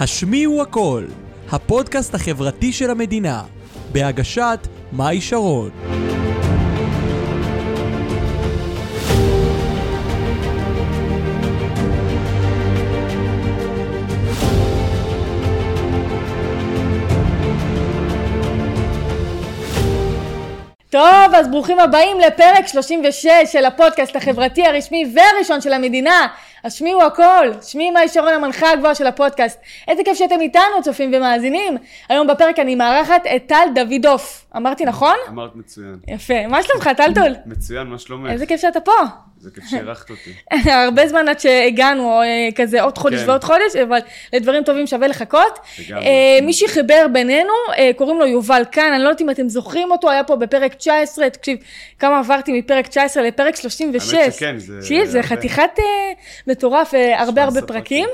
השמיעו הכל, הפודקאסט החברתי של המדינה, בהגשת מאי שרון. טוב, אז ברוכים הבאים לפרק 36 של הפודקאסט החברתי הרשמי והראשון של המדינה. השמיעו הכל, שמי מאי שרון המנחה הגבוהה של הפודקאסט. איזה כיף שאתם איתנו, צופים ומאזינים. היום בפרק אני מארחת את טל דוידוף. אמרתי נכון? אמרת מצוין. יפה. מה שלומך, טלטול? מצוין, מה שלומך? איזה כיף שאתה פה. זה כיף שאירחת אותי. הרבה זמן עד שהגענו, אה, כזה עוד חודש כן. ועוד חודש, אבל לדברים טובים שווה לחכות. אה, מי שחיבר בינינו, אה, קוראים לו יובל כאן, אני לא יודעת אם אתם זוכרים אותו, היה פה בפרק 19, תקשיב, כמה עברתי מפרק 19 לפרק 36. האמת שכן, זה- תקשיב, זה. חתיכת מטורף, הרבה הרבה 17 פרקים.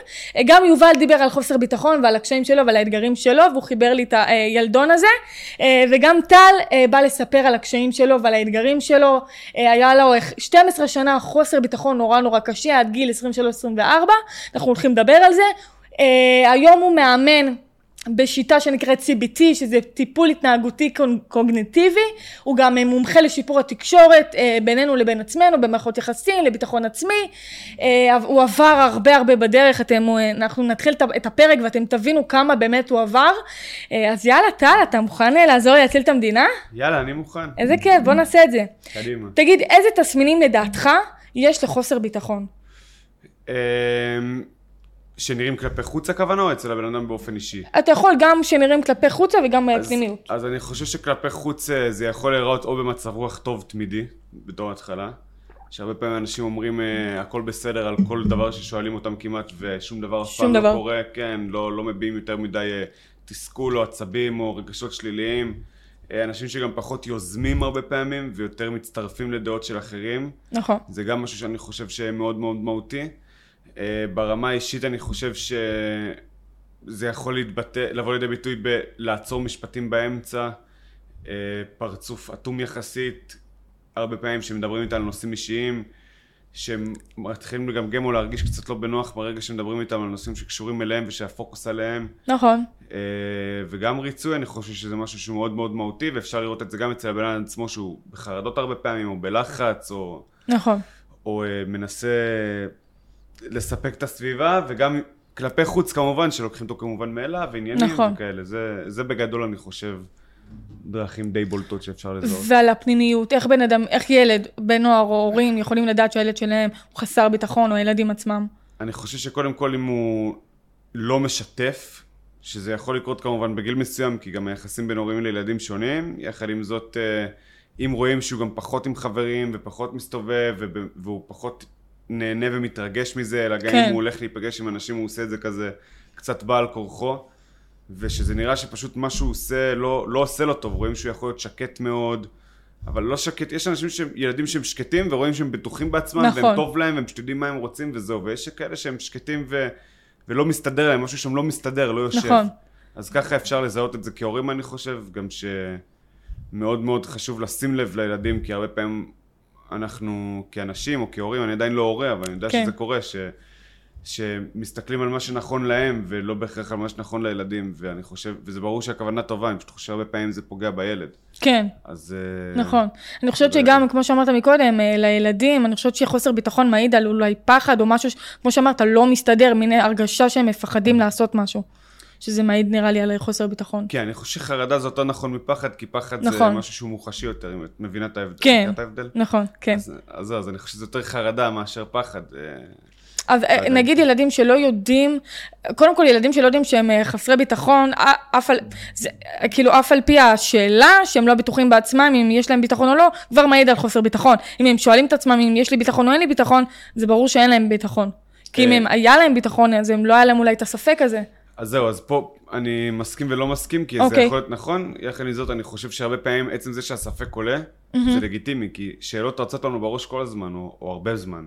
גם יובל דיבר על חוסר ביטחון ועל הקשיים שלו ועל האתגרים שלו, והוא חיבר לי את הילדון הזה. וגם טל בא לספר על הקשיים שלו ועל האתגרים שלו. היה לו אה, 12 שנה חוסר ביטחון נורא נורא קשה, עד גיל 23-24, אנחנו הולכים לדבר על זה. אה, היום הוא מאמן בשיטה שנקראת CBT, שזה טיפול התנהגותי קוגניטיבי, הוא גם אה, מומחה לשיפור התקשורת אה, בינינו לבין עצמנו, במערכות יחסים, לביטחון עצמי, אה, הוא עבר הרבה הרבה בדרך, אתם, אנחנו נתחיל את הפרק ואתם תבינו כמה באמת הוא עבר, אז יאללה טל, אתה מוכן לעזור לי להציל את המדינה? יאללה, אני מוכן. איזה כיף, בוא נעשה את זה. קדימה. תגיד, איזה תסמינים לדעתך יש לחוסר ביטחון? שנראים כלפי חוץ הכוונה או אצל הבן אדם באופן אישי? אתה יכול גם שנראים כלפי חוצה וגם אז- פנימיות. אז אני חושב שכלפי חוץ אה, זה יכול להיראות או במצב רוח טוב תמידי, בתור התחלה. שהרבה פעמים אנשים אומרים אה, הכל בסדר על כל דבר ששואלים אותם כמעט ושום דבר אף פעם לא. קורה, כן, לא, לא מביעים יותר מדי אה, תסכול או עצבים או רגשות שליליים. אנשים שגם פחות יוזמים הרבה פעמים ויותר מצטרפים לדעות של אחרים. נכון. זה גם משהו שאני חושב שמאוד מאוד מהותי. אה, ברמה האישית אני חושב שזה יכול להתבטא, לבוא לידי ביטוי בלעצור משפטים באמצע, אה, פרצוף אטום יחסית, הרבה פעמים שמדברים איתה על נושאים אישיים, שהם מתחילים לגמגם או להרגיש קצת לא בנוח ברגע שמדברים איתם על נושאים שקשורים אליהם ושהפוקוס עליהם. נכון. אה, וגם ריצוי, אני חושב שזה משהו שהוא מאוד מאוד מהותי, ואפשר לראות את זה גם אצל הבן אדם עצמו שהוא בחרדות הרבה פעמים, או בלחץ, או... נכון. או אה, מנסה לספק את הסביבה, וגם כלפי חוץ כמובן, שלוקחים אותו כמובן מאליו, ועניינים נכון. וכאלה. זה, זה בגדול אני חושב דרכים די בולטות שאפשר לזהות. ועל הפנימיות, איך בן אדם, איך ילד, בן נוער או הורים יכולים לדעת שהילד שלהם הוא חסר ביטחון, או הילדים עצמם. אני חושב שקודם כל אם הוא לא משתף, שזה יכול לקרות כמובן בגיל מסוים, כי גם היחסים בין הורים לילדים שונים, יחד עם זאת, אה, אם רואים שהוא גם פחות עם חברים ופחות מסתובב, וב- והוא פחות נהנה ומתרגש מזה, אלא גם כן. אם הוא הולך להיפגש עם אנשים, הוא עושה את זה כזה קצת בעל כורחו, ושזה נראה שפשוט מה שהוא עושה לא, לא עושה לו טוב, רואים שהוא יכול להיות שקט מאוד. אבל לא שקט, יש אנשים שהם, ילדים שהם שקטים ורואים שהם בטוחים בעצמם, נכון. והם טוב להם, והם יודעים מה הם רוצים וזהו, ויש כאלה שהם שקטים ו... ולא מסתדר להם, משהו שם לא מסתדר, לא יושב. נכון. אז ככה אפשר לזהות את זה כהורים אני חושב, גם שמאוד מאוד חשוב לשים לב לילדים, כי הרבה פעמים אנחנו כאנשים או כהורים, אני עדיין לא הורה, אבל אני יודע כן. שזה קורה, ש... שמסתכלים על מה שנכון להם ולא בהכרח על מה שנכון לילדים, ואני חושב, וזה ברור שהכוונה טובה, אני פשוט חושב שהרבה פעמים זה פוגע בילד. כן, אז... אה, נכון. אני חושבת שגם, כמו שאמרת מקודם, אה, לילדים, אני חושבת שחוסר ביטחון מעיד על אולי פחד או משהו, כמו שאמרת, לא מסתדר, מין הרגשה שהם מפחדים לעשות משהו. שזה מעיד נראה לי על חוסר ביטחון. כן, אני חושב שחרדה זה יותר נכון מפחד, כי פחד זה נכון. משהו שהוא מוחשי יותר, אם את מבינה את ההבדל. כן. את ההבדל? נכון, כן. אז, אז, אז אני חושב שזה יותר חרדה מאשר פחד. אה, אז אה, עדיין. נגיד ילדים שלא יודעים, קודם כל ילדים שלא יודעים שהם אה, חסרי ביטחון, אף על, זה, אה, כאילו אף על פי השאלה שהם לא בטוחים בעצמם אם יש להם ביטחון או לא, כבר מעיד על חוסר ביטחון. אם הם שואלים את עצמם אם יש לי ביטחון או אין לי ביטחון, זה ברור שאין להם ביטחון. כי אם אה. היה להם ביטחון, אז הם לא היה להם אולי את הספק הזה. אז זהו, אז פה אני מסכים ולא מסכים, כי זה אוקיי. יכול להיות נכון. יחד עם זאת, אני חושב שהרבה פעמים עצם זה שהספק עולה, זה לגיטימי, כי שאלות רצות לנו בראש כל הזמן, או, או הרבה זמן.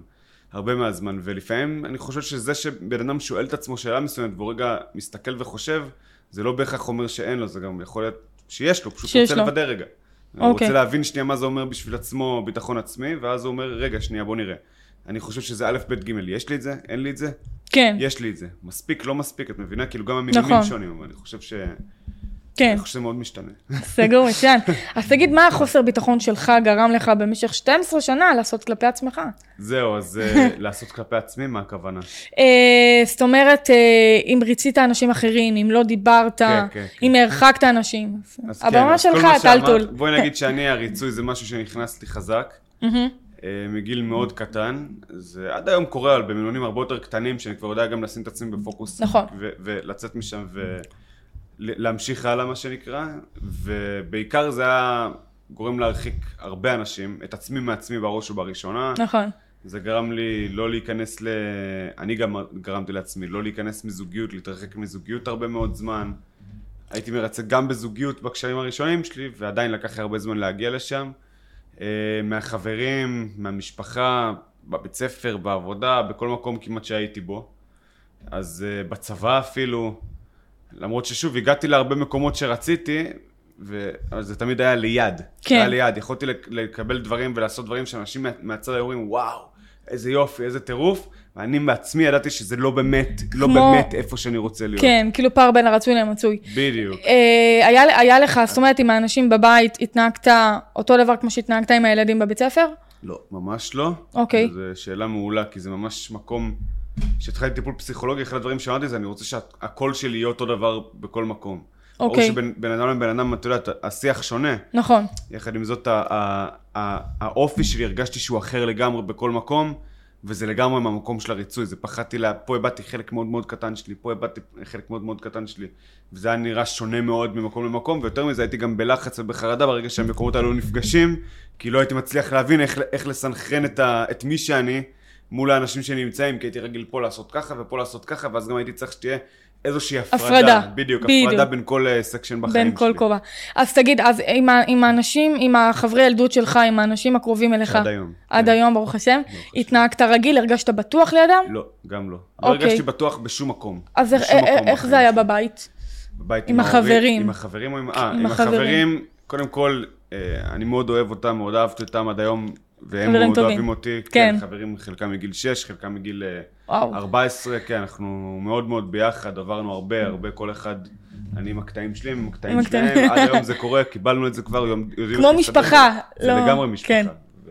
הרבה מהזמן, ולפעמים אני חושב שזה שבן אדם שואל את עצמו שאלה מסוימת, והוא רגע מסתכל וחושב, זה לא בהכרח אומר שאין לו, זה גם יכול להיות שיש לו, פשוט רוצה לו. לוודא רגע. הוא אוקיי. רוצה להבין שנייה מה זה אומר בשביל עצמו ביטחון עצמי, ואז הוא אומר, רגע, שנייה, בוא נראה. אני חושב שזה א', ב', ג', יש לי את זה? אין לי את זה? כן, יש לי את זה. מספיק, לא מספיק, את מבינה? כאילו גם המינונים נכון. שונים, אבל אני חושב ש... כן, אני חושב שזה מאוד משתנה. סגור, מצוין. אז תגיד, מה החוסר ביטחון שלך גרם לך במשך 12 שנה לעשות כלפי עצמך? זהו, אז אה, לעשות כלפי עצמי, מה הכוונה? אה, זאת אומרת, אה, אם ריצית אנשים אחרים, אם לא דיברת, כן, כן, כן. אם הרחקת אנשים. הבמה שלך, טלטול. בואי נגיד שאני, הריצוי זה משהו שנכנס לי חזק. אה, מגיל מאוד קטן, זה עד היום קורה, אבל במינונים הרבה יותר קטנים, שאני כבר יודע גם לשים את עצמי בפוקוס. נכון. ו- ולצאת משם ולהמשיך הלאה, מה שנקרא, ובעיקר זה היה גורם להרחיק הרבה אנשים, את עצמי מעצמי בראש ובראשונה. נכון. זה גרם לי לא להיכנס ל... אני גם גרמתי לעצמי לא להיכנס מזוגיות, להתרחק מזוגיות הרבה מאוד זמן. הייתי מרצה גם בזוגיות בקשרים הראשונים שלי, ועדיין לקח לי הרבה זמן להגיע לשם. אה, מהחברים, מהמשפחה, בבית ספר, בעבודה, בכל מקום כמעט שהייתי בו. אז אה, בצבא אפילו, למרות ששוב, הגעתי להרבה מקומות שרציתי, ו... אבל זה תמיד היה ליד. כן. היה ליד, יכולתי לק- לקבל דברים ולעשות דברים שאנשים מה- מהצד היו אומרים, וואו, איזה יופי, איזה טירוף, ואני בעצמי ידעתי שזה לא באמת, לא כמו- באמת איפה שאני רוצה להיות. כן, כאילו פער בין הרצוי למצוי. בדיוק. אה, היה, היה לך, זאת אומרת, עם האנשים בבית התנהגת אותו דבר כמו שהתנהגת עם הילדים בבית ספר? לא, ממש לא. אוקיי. זו שאלה מעולה, כי זה ממש מקום... כשהתחלתי טיפול פסיכולוגי, אחד הדברים שאמרתי זה, אני רוצה שהקול שלי יהיה אותו דבר בכל מקום. אוקיי. ברור שבין בין אדם לבין אדם, אתה יודע, השיח שונה. נכון. יחד עם זאת, האופי שלי, הרגשתי שהוא אחר לגמרי בכל מקום, וזה לגמרי מהמקום של הריצוי. זה פחדתי, לה... פה איבדתי חלק מאוד מאוד קטן שלי, פה איבדתי חלק מאוד מאוד קטן שלי, וזה היה נראה שונה מאוד ממקום למקום, ויותר מזה, הייתי גם בלחץ ובחרדה ברגע שהמקומות האלו נפגשים, כי לא הייתי מצליח להבין איך, איך לסנכרן את, ה... את מי שאני מול האנשים שנמצאים, כי הייתי רגיל פה לעשות ככה ופה לעשות ככה, ואז גם הייתי צריך שתהיה איזושהי הפרדה. הפרדה. בדיוק, בדיוק. הפרדה בין כל section בחיים בין כל שלי. כובע. אז תגיד, אז עם, עם האנשים, עם החברי ילדות שלך, עם האנשים הקרובים אליך, עד היום, עד כן. היום, ברוך השם, התנהגת רגיל, הרגשת בטוח לידם? לא, גם לא. לא אוקיי. הרגשתי בטוח בשום מקום. אז בשום מקום איך זה היה. בבית? בבית עם ההורים- החברים. עם החברים או עם... אה, עם עם החברים. קודם כל, אה, אני מאוד אוהב אותם, מאוד אהבתי אותם עד היום, והם מאוד. אוהבים אותי. כן. כן. חברים, חלקם מגיל 6, חלקם מגיל אה, וואו. 14, כן, אנחנו מאוד מאוד ביחד, עברנו הרבה, הרבה, כל אחד, אני עם הקטעים שלי, עם הקטעים. שלהם, עד היום זה קורה, קיבלנו את זה כבר, יודעים יודעים כמו. משפחה, זה לא- לגמרי משפחה. כן.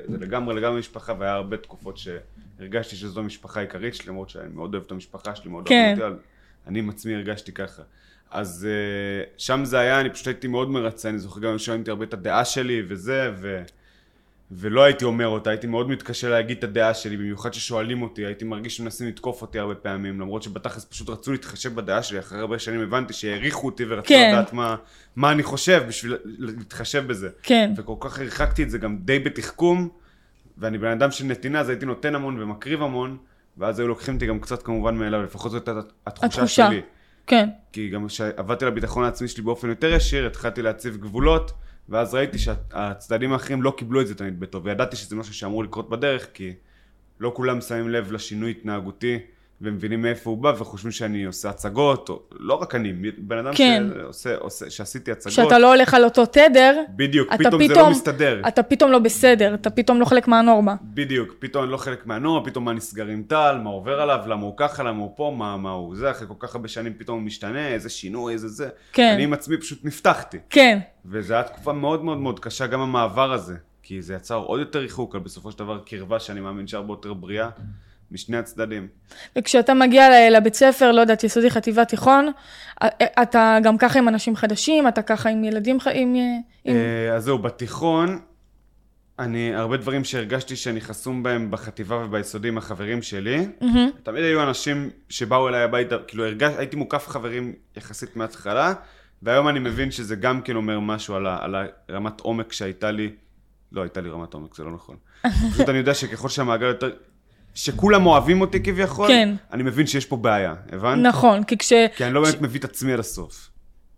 זה לגמרי לגמרי משפחה, והיה הרבה תקופות שהרגשתי שזו המשפחה העיקרית שלי, למרות שאני מאוד אוהב את המשפחה שלי, מאוד כן. אוהב אותי, אני עם עצמי הרגשתי ככה. אז uh, שם זה היה, אני פשוט הייתי מאוד מרצה, אני זוכר גם אותי הרבה את הדעה שלי וזה, ו... ולא הייתי אומר אותה, הייתי מאוד מתקשה להגיד את הדעה שלי, במיוחד ששואלים אותי, הייתי מרגיש שמנסים לתקוף אותי הרבה פעמים, למרות שבתכלס פשוט רצו להתחשב בדעה שלי, אחרי הרבה שנים הבנתי שהעריכו אותי ורצו כן. לדעת מה, מה אני חושב בשביל להתחשב בזה. כן. וכל כך הרחקתי את זה גם די בתחכום, ואני בן אדם של נתינה, אז הייתי נותן המון ומקריב המון, ואז היו לוקחים אותי גם קצת כמובן מאליו, לפחות זאת התחושה התחושה. שלי. כן. כי גם כשעבדתי על הביטחון העצמי שלי באופן יותר ישיר, התחלתי להציב גבולות, ואז ראיתי שהצדדים האחרים לא קיבלו את זה תמיד בטוב, וידעתי שזה משהו שאמור לקרות בדרך, כי לא כולם שמים לב לשינוי התנהגותי, ומבינים מאיפה הוא בא, וחושבים שאני עושה הצגות, או לא רק אני, בן אדם כן. שעושה, עושה, שעשיתי הצגות, כשאתה לא הולך על אותו תדר, בדיוק, אתה פתאום, זה פתאום- לא מסתדר. אתה פתאום לא בסדר, אתה פתאום לא חלק מהנורמה. בדיוק, פתאום אני לא חלק מהנוער, פתאום מה נסגר עם טל, מה עובר עליו, למה הוא ככה, למה הוא פה, מה, מה הוא זה, אחרי כל כך הרבה שנים פתאום הוא משתנה, איזה שינוי, איזה זה. כן. אני עם עצמי פשוט נפתחתי. כן. וזו הייתה תקופה מאוד מאוד מאוד קשה, גם המעבר הזה, כי זה יצר עוד יותר ריחוק, אבל בסופו של דבר קרבה שאני מאמין שהרבה יותר בריאה, משני הצדדים. וכשאתה מגיע לבית ספר, לא יודעת, יסודי, חטיבה, תיכון, אתה גם ככה עם אנשים חדשים, אתה ככה עם ילדים, ח- עם... עם... אה, אז זהו, בתיכון, אני, הרבה דברים שהרגשתי שאני חסום בהם בחטיבה וביסודי עם החברים שלי. תמיד היו אנשים שבאו אליי הביתה, כאילו הרגש, הייתי מוקף חברים יחסית מההתחלה, והיום אני מבין שזה גם כן אומר משהו על, ה, על הרמת עומק שהייתה לי, לא הייתה לי רמת עומק, זה לא נכון. פשוט אני יודע שככל שהמעגל יותר, שכולם אוהבים אותי כביכול, כן. אני מבין שיש פה בעיה, הבנת? נכון, כי כש... כי אני לא באמת מביא את עצמי עד הסוף.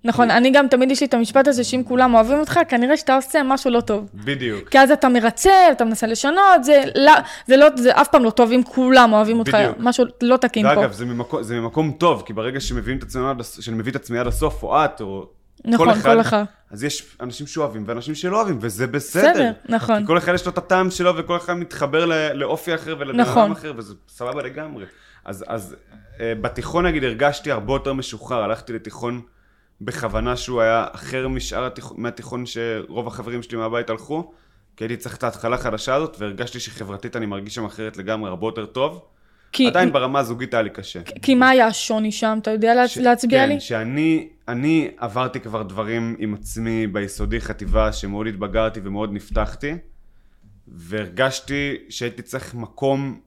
נכון, אני גם תמיד יש לי את המשפט הזה שאם כולם אוהבים אותך, כנראה שאתה עושה משהו לא טוב. בדיוק. כי אז אתה מרצה, אתה מנסה לשנות, זה, לא, זה, לא, זה אף פעם לא טוב אם כולם אוהבים אותך, בדיוק. משהו לא תקין פה. ואגב, זה ממקום, זה ממקום טוב, כי ברגע שמביאים את עצמי עד, שאני מביא את עצמי עד הסוף, או את, או נכון, כל אחד. אז יש אנשים שאוהבים ואנשים שלא אוהבים, וזה בסדר. בסדר, נכון. כי כל אחד יש לו את הטעם שלו, וכל אחד מתחבר לאופי אחר ולבן נכון. אדם אחר, וזה סבבה לגמרי. אז, אז אה, בתיכון נגיד הרגשתי הרבה יותר משוחרר, הלכתי לתיכון בכוונה שהוא היה אחר משאר התיכון, מהתיכון שרוב החברים שלי מהבית הלכו, כי הייתי צריך את ההתחלה החדשה הזאת, והרגשתי שחברתית אני מרגיש שם אחרת לגמרי, הרבה יותר טוב. כי, עדיין ברמה הזוגית היה לי קשה. כי מה היה השוני שם? אתה יודע. ש- להצביע כן, לי? שאני אני עברתי כבר דברים עם עצמי ביסודי חטיבה שמאוד התבגרתי ומאוד נפתחתי והרגשתי שהייתי צריך מקום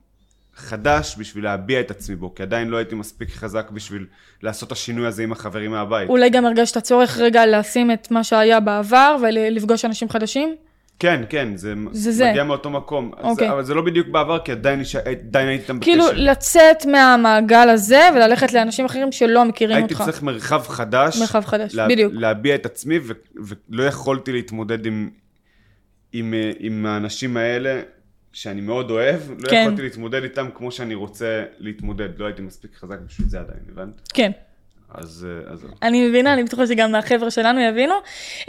חדש בשביל להביע את עצמי בו כי עדיין לא הייתי מספיק חזק בשביל לעשות את השינוי הזה עם החברים מהבית. אולי גם הרגשת צורך רגע לשים את מה שהיה בעבר ולפגוש אנשים חדשים? כן, כן, זה, זה זה. מגיע מאותו מקום. אוקיי. אבל זה לא בדיוק בעבר כי עדיין, עדיין הייתי איתם כאילו בקשר. לצאת מהמעגל הזה וללכת לאנשים אחרים שלא מכירים הייתי אותך. צריך מרחב חדש. מרחב חדש, לה, בדיוק. להביע את עצמי, ו, ולא יכולתי להתמודד עם, עם, אה, עם האנשים האלה, שאני מאוד אוהב, לא כן. יכולתי להתמודד איתם כמו שאני רוצה להתמודד. לא הייתי מספיק חזק בשביל זה עדיין, הבנת? כן. אז, אה, אז. אני מבינה, אני בטוחה שגם מהחבר'ה שלנו יבינו.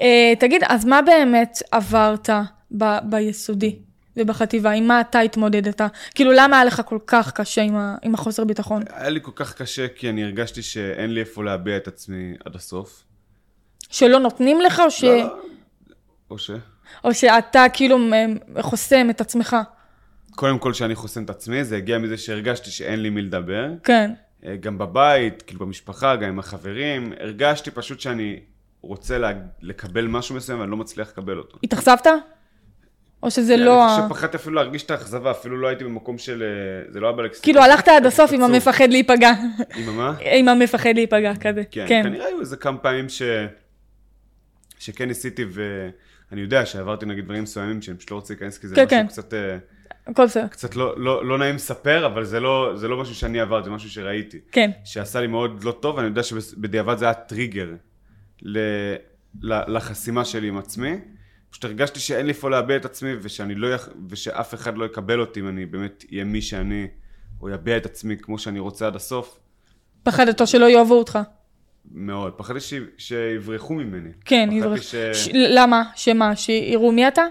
אה, תגיד, אז מה באמת עברת ב- ביסודי ובחטיבה? עם מה אתה התמודדת? כאילו, למה היה לך כל כך קשה עם, ה- עם החוסר ביטחון? היה לי כל כך קשה, כי אני הרגשתי שאין לי איפה להביע את עצמי עד הסוף. שלא נותנים לך, או, ש... לא, לא. או ש... או שאתה כאילו חוסם את עצמך? קודם כל שאני חוסם את עצמי, זה הגיע מזה שהרגשתי שאין לי מי לדבר. כן. אה, גם בבית, כאילו במשפחה, גם עם החברים, הרגשתי פשוט שאני רוצה לה, לקבל משהו מסוים ואני לא מצליח לקבל אותו. התאכזבת? או שזה לא... אני חושב שפחדתי אפילו להרגיש את האכזבה, אפילו לא הייתי במקום של... אה, זה לא היה באלכס. כאילו, הלכת עד הסוף עם המפחד להיפגע. עם מה? עם המפחד להיפגע כזה. כן, כן. כנראה היו איזה כמה פעמים ש... שכן ניסיתי ואני יודע שעברתי נגיד דברים מסוימים שאני פשוט לא רוצה להיכנס כי זה כן, משהו כן. קצת... הכל בסדר. קצת לא, לא, לא נעים לספר, אבל זה לא, זה לא משהו שאני עברתי, זה משהו שראיתי. כן. שעשה לי מאוד לא טוב, ואני יודע שבדיעבד זה היה טריגר ל, ל, לחסימה שלי עם עצמי. פשוט הרגשתי שאין לי איפה לאבד את עצמי, ושאני לא יכ... ושאף אחד לא יקבל אותי אם אני באמת אהיה מי שאני, או אביע את עצמי כמו שאני רוצה עד הסוף. פחדת שלא יאהבו אותך. מאוד. פחדתי ש... שיברחו ממני. כן, פחדתי יברח. ש... ש... למה? שמה? שיראו מי אתה?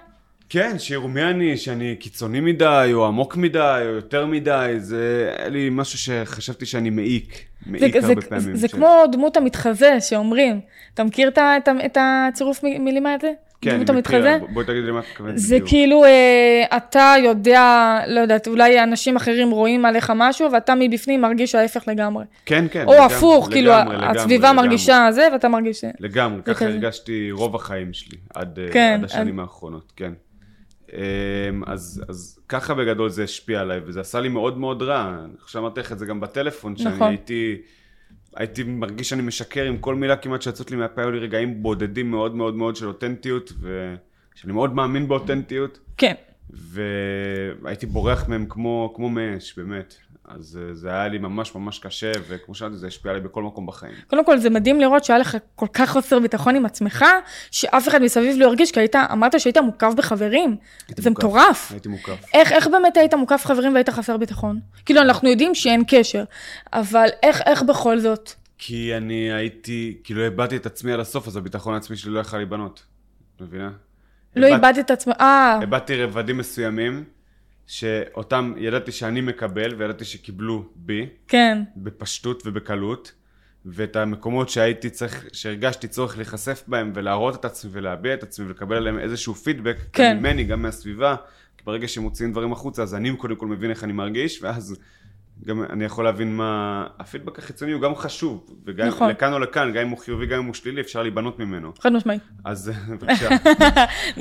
כן, שיראו מי אני, שאני קיצוני מדי, או עמוק מדי, או יותר מדי, זה היה לי משהו שחשבתי שאני מעיק. זה, מעיק זה, הרבה זה, פעמים. זה ש- כמו דמות המתחזה שאומרים. אתה מכיר את, את, את הצירוף מ- מילים הזה? כן, דמות אני מכיר, המתחזה? בואי תגידי לי מה את מתכוונת זה בדיוק. כאילו אה, אתה יודע, לא יודעת, אולי אנשים אחרים רואים עליך משהו ואתה מבפנים מרגיש ההפך לגמרי. כן, כן. או לגמרי, הפוך, כאילו לגמרי, לגמרי, הסביבה לגמרי. מרגישה זה ואתה מרגיש זה. לגמרי, זה ככה. הרגשתי רוב החיים שלי, עד, אה, כן, עד השנים האחרונות, כן. אמ, אז, אז ככה בגדול זה השפיע עליי, וזה עשה לי מאוד מאוד רע. אני חושב שאמרתי לך את זה גם בטלפון, שאני נכון. הייתי, הייתי מרגיש שאני משקר עם כל מילה כמעט שיוצאת לי מהפה, היו לי רגעים בודדים מאוד מאוד מאוד של אותנטיות, ושאני מאוד מאמין באותנטיות, כן. והייתי בורח מהם כמו, כמו מאש, באמת. אז אה, זה היה לי ממש ממש קשה, וכמו שאמרתי, זה השפיע עליי בכל מקום בחיים. קודם כל זה מדהים לראות שהיה לך כל כך חוסר ביטחון עם עצמך, שאף אחד מסביב לא הרגיש, כי היית, אמרת שהיית מוקף בחברים. זה מוקף. מטורף. הייתי מוקף. איך, איך באמת היית מוקף חברים והיית חסר ביטחון? כאילו, אנחנו יודעים שאין קשר, אבל איך, איך בכל זאת? כי אני הייתי, כאילו איבדתי את עצמי עד הסוף, אז הביטחון העצמי שלי לא יכל להיבנות. מבינה? לא איבד- איבדת את עצמך, אה, איבדתי רבדים מסוימים, שאותם ידעתי שאני מקבל, וידעתי שקיבלו בי, כן, בפשטות ובקלות, ואת המקומות שהייתי צריך, שהרגשתי צורך להיחשף בהם, ולהראות את עצמי, ולהביע את עצמי, ולקבל עליהם איזשהו פידבק, כן. גם ממני, גם מהסביבה, כי ברגע שמוציאים דברים החוצה, אז אני קודם כל מבין איך אני מרגיש, ואז גם אני יכול להבין מה... הפידבק החיצוני הוא גם חשוב, וגם נכון. לכאן או לכאן, גם אם הוא חיובי, גם אם הוא שלילי, אפשר להיבנות ממנו. חד משמעית. אז בבקשה.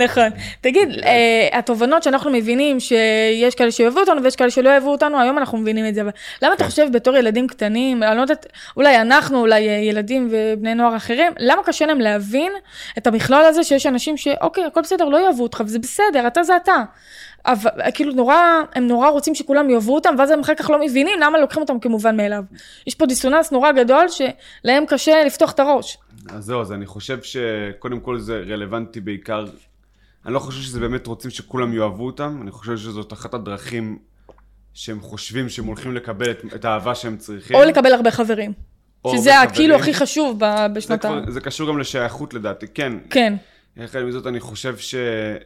נכון. תגיד, אה, התובנות שאנחנו מבינים שיש כאלה שאוהבו אותנו ויש כאלה שלא אוהבו אותנו, היום אנחנו מבינים את זה, אבל למה אתה כן. חושב בתור ילדים קטנים, אני לא יודעת, אולי אנחנו, אולי אה, ילדים ובני נוער אחרים, למה קשה להם להבין את המכלול הזה שיש אנשים שאוקיי, הכל בסדר, לא יאהבו אותך, וזה בסדר, אתה זה אתה. אבל כאילו נורא, הם נורא רוצים שכולם יאהבו אותם, ואז הם אחר כך לא מבינים למה לוקחים אותם כמובן מאליו. יש פה דיסוננס נורא גדול, שלהם קשה לפתוח את הראש. אז זהו, אז אני חושב שקודם כל זה רלוונטי בעיקר, אני לא חושב שזה באמת רוצים שכולם יאהבו אותם, אני חושב שזאת אחת הדרכים שהם חושבים שהם הולכים לקבל את, את האהבה שהם צריכים. או לקבל הרבה חברים. שזה הכאילו. הכי חשוב ב- זה. כבר, זה קשור גם לשייכות לדעתי, כן. כן, יחד עם זאת אני חושב ש,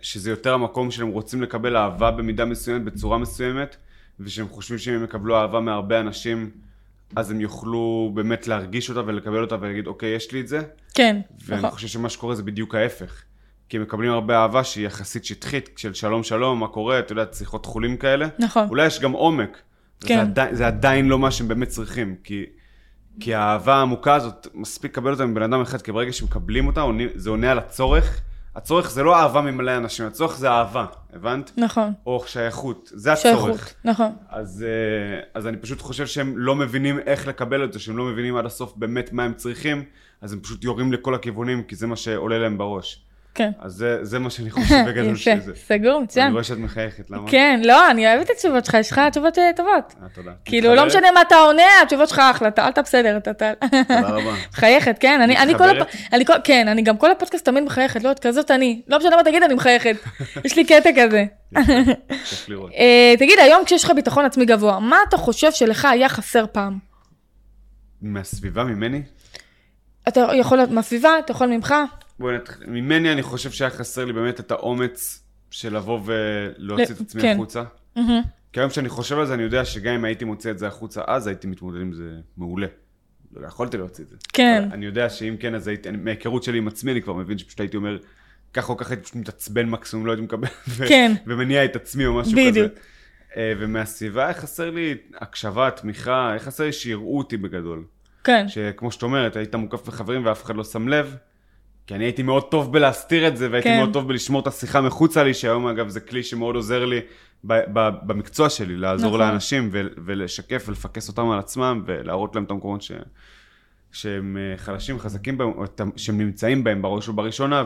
שזה יותר המקום שהם רוצים לקבל אהבה במידה מסוימת, בצורה מסוימת, ושהם חושבים שאם הם יקבלו אהבה מהרבה אנשים, אז הם יוכלו באמת להרגיש אותה ולקבל אותה ולהגיד, אוקיי, יש לי את זה, כן, ואני נכון. חושב שמה שקורה זה בדיוק ההפך. כי הם מקבלים הרבה אהבה שהיא יחסית שטחית, של שלום שלום, מה קורה, אתה יודע, שיחות חולים כאלה. נכון. אולי יש גם עומק. כן. זה, עדיין, זה עדיין לא מה שהם באמת צריכים, כי, כי האהבה העמוקה הזאת, מספיק לקבל אותה מבן אדם אחד, כי ברגע שמקבלים אותה, זה עונה על הצורך. הצורך זה לא אהבה ממלא אנשים, הצורך זה אהבה, הבנת? נכון, או שייכות, זה הצורך. שייכות, נכון. אז, אה, אז אני פשוט חושב שהם לא מבינים איך לקבל את זה, שהם לא מבינים עד הסוף באמת מה הם צריכים, אז הם פשוט יורים לכל הכיוונים, כי זה מה שעולה להם בראש. כן. אז זה, זה מה שאני חושב בגדול שזה. סגור, מצוין. אני רואה שאת מחייכת, למה? כן, לא, אני אוהבת את התשובות שלך, יש לך תשובות אה, טובות. אה, תודה. כאילו, לא? משנה מה אתה עונה, התשובות שלך אחלה, אתה אל אתה בסדר, אתה... תודה רבה. מחייכת, כן, אני, אני כל? הפ... אני כל, כן, אני גם כל הפודקאסט תמיד מחייכת, לא, את כזאת אני, לא משנה מה תגיד, אני מחייכת. יש לי קטע כזה. אה, תגיד, היום כשיש לך ביטחון עצמי גבוה, מה אתה חושב שלך היה חסר פעם? מהסביבה, ממני? אתה יכול להיות מהסביבה, אתה יכול ממך, בואי נתחיל. ממני אני חושב שהיה חסר לי באמת את האומץ של לבוא ולהוציא את עצמי כן. החוצה. כי היום כשאני חושב על זה, אני יודע שגם אם הייתי מוציא את זה החוצה אז, הייתי מתמודד עם זה מעולה. לא יכולתי להוציא את זה. כן. אני יודע שאם כן, אז הייתי, מההיכרות שלי עם עצמי, אני כבר מבין שפשוט הייתי אומר, ככה או ככה הייתי פשוט מתעצבן מקסימום, לא הייתי מקבל, ו- כן. ומניע את עצמי או משהו כזה. בדיוק. אה, ומהסביבה היה חסר לי הקשבה, תמיכה, היה חסר לי שיראו אותי בגדול. כן, שכמו שאת אומרת, היית מוקף בחברים ואף אחד לא שם לב. כי אני הייתי מאוד טוב בלהסתיר את זה, והייתי כן. מאוד טוב בלשמור את השיחה מחוצה לי, שהיום אגב זה כלי שמאוד עוזר לי ב- ב- במקצוע שלי, לעזור נכון. לאנשים ו- ולשקף ולפקס אותם על עצמם, ולהראות להם את המקומות ש- שהם אה, חלשים, חזקים בהם, שהם נמצאים בהם בראש ובראשונה,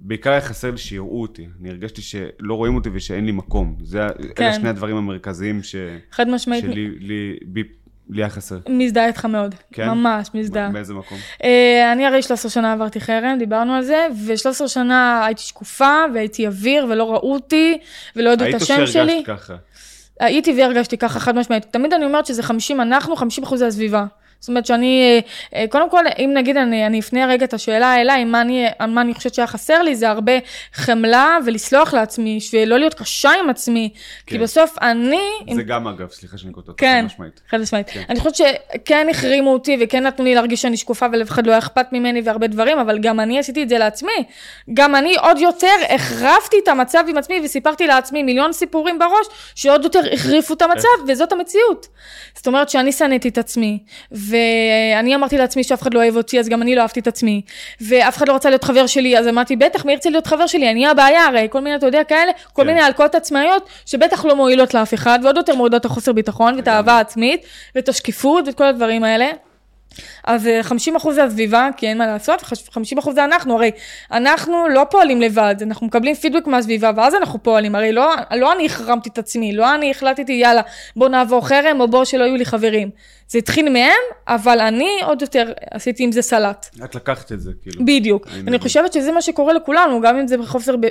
ובעיקר היה חסר לי שיראו אותי. אני הרגשתי שלא רואים אותי ושאין לי מקום. זה, כן. אלה שני הדברים המרכזיים ש... חד משמעית, שלי לי, בי, לי היה חסר. מזדהה איתך מאוד, כן? ממש מזדהה. באיזה מקום? אה, אני הרי 13 שנה עברתי חרם, דיברנו על זה, ו-13 שנה הייתי שקופה, והייתי אוויר, ולא ראו אותי, ולא ידעו את היית או השם שלי. שהרגשת ככה? הייתי והרגשתי ככה, חד משמעית. תמיד אני אומרת שזה 50 אנחנו, 50 אחוז זה הסביבה. זאת אומרת שאני, אה, אה, קודם כל, אם נגיד אני, אני אפנה רגע את השאלה אליי, מה אני, מה אני חושבת שהיה חסר לי, זה הרבה חמלה ולסלוח לעצמי, ולא להיות קשה עם עצמי. כי כן. בסוף אני... עם- זה גם אגב, סליחה שאני קוטע אותך, כן, חד משמעית. חד משמעית. אני חושבת שכן החרימו אותי וכן נתנו לי להרגיש שאני שקופה ולאף אחד לא היה אכפת ממני והרבה דברים, אבל גם אני עשיתי את זה לעצמי. גם אני עוד יותר החרפתי את המצב עם עצמי וסיפרתי לעצמי מיליון סיפורים בראש שעוד יותר החריפו את המצב וזאת המציאות. זאת אומרת שאני שנאתי את עצמי ואני אמרתי לעצמי שאף אחד לא אוהב אותי אז גם אני לא אהבתי את עצמי ואף אחד לא רצה להיות חבר שלי אז אמרתי בטח מי ירצה להיות חבר שלי אני הבעיה הרי כל מיני אתה יודע כאלה כל כן. מיני הלקאות עצמאיות שבטח לא מועילות לאף אחד ועוד יותר מורידות את החוסר ביטחון ואת האהבה העצמית ואת השקיפות ואת כל הדברים האלה. אז אה, 50% זה הסביבה, כי אין מה לעשות, ו-50% זה אנחנו, הרי אנחנו לא פועלים לבד, אנחנו מקבלים פידבק מהסביבה, ואז אנחנו פועלים, הרי לא, לא אני החרמתי את עצמי, לא אני החלטתי, יאללה, בוא נעבור חרם, או בוא שלא יהיו לי חברים. זה התחיל מהם, אבל אני עוד יותר עשיתי עם זה סלט. את לקחת את זה, כאילו. בדיוק. אני מבין. חושבת שזה מה שקורה לכולנו, גם אם זה בחוסר ב-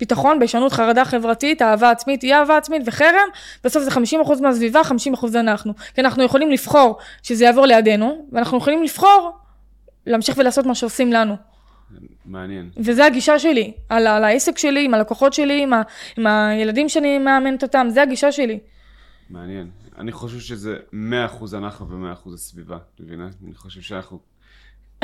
ביטחון, בישנות, חרדה חברתית, אהבה עצמית, אי אהבה עצמית וחרם, בסוף זה 50% מהסביבה, 50% זה אנחנו. כי אנחנו יכולים לבחור שזה יעבור לידינו, ואנחנו יכולים לבחור להמשיך ולעשות מה שעושים לנו. מעניין. וזה הגישה שלי, על, על העסק שלי, עם הלקוחות שלי, עם, ה, עם הילדים שאני מאמנת אותם, זה הגישה שלי. מעניין. אני חושב שזה 100% אנחנו ו-100% הסביבה, את מבינה? אני חושב שאנחנו...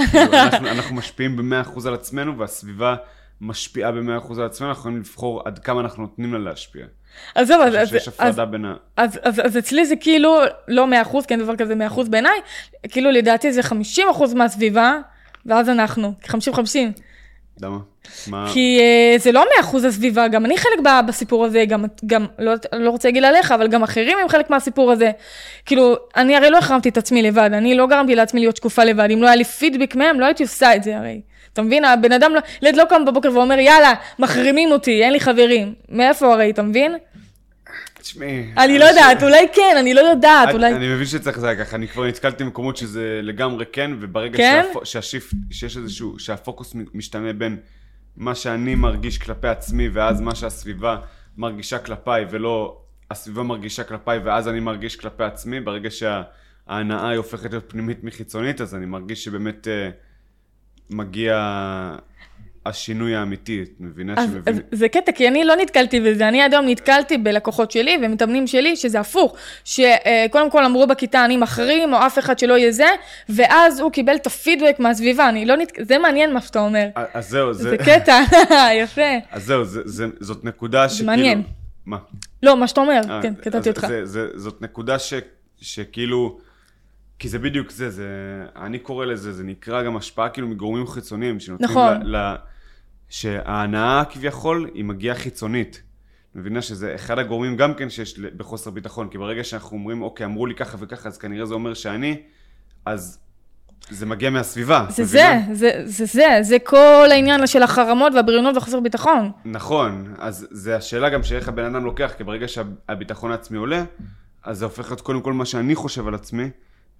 כאילו, אנחנו, אנחנו משפיעים ב-100% על עצמנו, והסביבה משפיעה ב-100% על עצמנו, אנחנו יכולים לבחור עד כמה אנחנו נותנים לה להשפיע. אז זהו, אז, אז, הפרדה בין ה... אז, אז, אז אצלי זה כאילו לא 100%, כי אין דבר כזה 100% בעיניי, כאילו לדעתי זה 50% מהסביבה, ואז אנחנו, 50-50. למה? מה... כי uh, זה לא 100% הסביבה, גם אני חלק ב- בסיפור הזה, גם, גם לא, לא רוצה להגיד עליך, אבל גם אחרים הם חלק מהסיפור הזה. כאילו, אני הרי לא החרמתי את עצמי לבד, אני לא גרמתי לעצמי להיות שקופה לבד, אם לא היה לי פידבק מהם, לא הייתי עושה את זה הרי. אתה מבין? הבן אדם, לא, ילד לא קם בבוקר ואומר, יאללה, מחרימים אותי, אין לי חברים. מאיפה הרי, אתה מבין? תשמעי... אני לא יודעת, אולי כן, אני לא יודעת, את- אולי... אני מבין שצריך זה ככה, אני כבר נתקלתי במקומות שזה לגמרי כן, וברגע כן? שהפ- שהשיפט, שיש איזשהו, שהפוקוס משתנה בין מה שאני מרגיש כלפי עצמי, ואז מה שהסביבה מרגישה כלפיי, ולא הסביבה מרגישה כלפיי, ואז אני מרגיש כלפי עצמי, ברגע ההנאה היא הופכת להיות פנימית מחיצונית, אז אני מרגיש שבאמת אה, מגיע השינוי האמיתי, את מבינה אז, שמבין... אז זה קטע, כי אני לא נתקלתי בזה, אני עד היום נתקלתי בלקוחות שלי ומתאמנים שלי, שזה הפוך, שקודם כל אמרו בכיתה אני מחרים, או אף אחד שלא יהיה זה, ואז הוא קיבל את הפידבק מהסביבה, אני לא נתק... זה מעניין מה שאתה אומר. אז זהו, זה... זה קטע, יפה. אז זהו, זה, זה, זאת נקודה שכאילו... מעניין. מה? לא, מה שאתה אומר, אה, כן, קטעתי אותך. זה, זה, זאת נקודה ש, שכאילו, כי זה בדיוק זה, זה, אני קורא לזה, זה נקרא גם השפעה כאילו מגורמים חיצוניים, שנותנים נכון. ל, ל, שההנאה כביכול היא מגיעה חיצונית. מבינה שזה אחד הגורמים גם כן שיש בחוסר ביטחון, כי ברגע שאנחנו אומרים, אוקיי, אמרו לי ככה וככה, אז כנראה זה אומר שאני, אז זה מגיע מהסביבה. זה? זה, זה זה זה, זה כל העניין של החרמות והבריונות וחוסר ביטחון. נכון, אז זה השאלה גם שאיך הבן אדם לוקח, כי ברגע שהביטחון העצמי עולה, אז זה הופך להיות קודם כל מה שאני חושב על עצמי,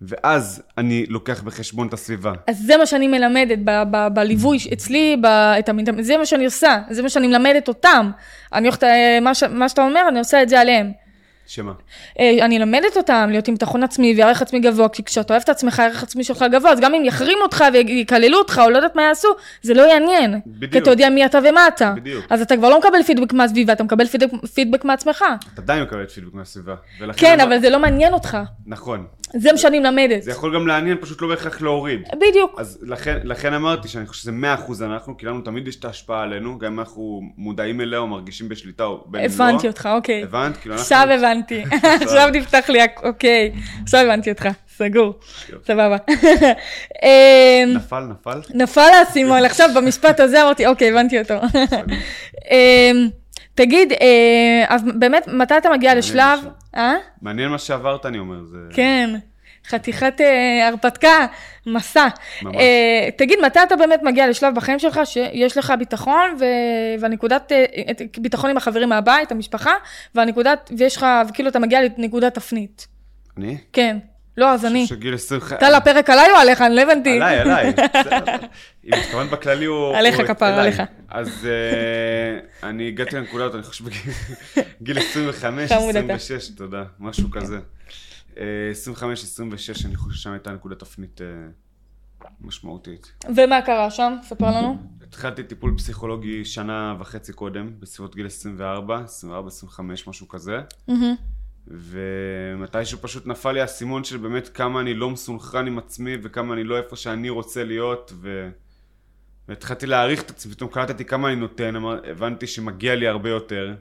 ואז אני לוקח בחשבון את הסביבה. אז זה מה שאני מלמדת ב- ב- בליווי אצלי, ב- את המתאמנים, זה מה שאני עושה, זה מה שאני מלמדת אותם. אני הולכת, אה, מה, ש- מה שאתה אומר, אני עושה את זה עליהם. שמה? אה, אני אלמדת אותם להיות עם ביטחון עצמי וערך עצמי גבוה, כי כשאתה אוהב את עצמך, הערך עצמי שלך גבוה, אז גם אם יחרימו אותך ויקללו אותך או לא יודעת מה יעשו, זה לא יעניין. בדיוק. כי אתה יודע מי אתה ומה אתה. בדיוק. אז אתה כבר לא מקבל פידבק מהסביבה, אתה מקבל פידבק, פידבק מעצמך. אתה עדיין מקבל פידבק מהסביבה. כן, אמר- אבל זה לא מעניין אותך. נכון. זה מה שאני מלמדת. זה יכול גם לעניין, פשוט לא בהכרח להוריד. בדיוק. אז לכן, לכן אמרתי שאני חושב שזה מאה אחוז אנחנו, כי לנו תמיד יש את ההשפעה עלינו, גם אם אנחנו מודעים אליה או מרגישים בשליטה או בין אם לא. הבנתי אותך, אוקיי. הבנת? כאילו אנחנו... עכשיו הבנתי. עכשיו נפתח לי, אוקיי. עכשיו הבנתי אותך, סגור. סבבה. אמ, נפל, נפל? נפל האסימון, עכשיו במשפט הזה אמרתי, אוקיי, הבנתי אותו. תגיד, אה, אז באמת, מתי אתה מגיע לשלב... אה? מעניין מה שעברת, אני אומר. זה... כן, חתיכת אה, הרפתקה, מסע. ממש. אה, תגיד, מתי אתה באמת מגיע לשלב בחיים שלך שיש לך ביטחון, ו- והנקודת, ביטחון עם החברים מהבית, המשפחה, והנקודת, ויש לך, וכאילו אתה מגיע לנקודת תפנית. אני? כן. לא, אז אני. שגיל 20... טל, הפרק עליי או עליך? אני לא הבנתי. עליי, עליי. בסדר. אם התכוונת בכללי הוא... עליך, אליי. עליך. אז אה, אני הגעתי לנקודה הזאת, אני חושב בגיל גיל 25, חמוד אתה. 26, תודה, משהו כזה. אה, 25, 26, אני חושב ששם הייתה נקודת תפנית אה, משמעותית. ומה קרה שם? ספר לנו. התחלתי טיפול פסיכולוגי שנה וחצי קודם, בסביבות גיל 24, 24, 25, משהו כזה. ומתישהו פשוט נפל לי האסימון של באמת כמה אני לא מסונכרן עם עצמי וכמה אני לא איפה שאני רוצה להיות ו... והתחלתי להעריך את עצמי, פתאום קלטתי כמה אני נותן, הבנתי שמגיע לי הרבה יותר.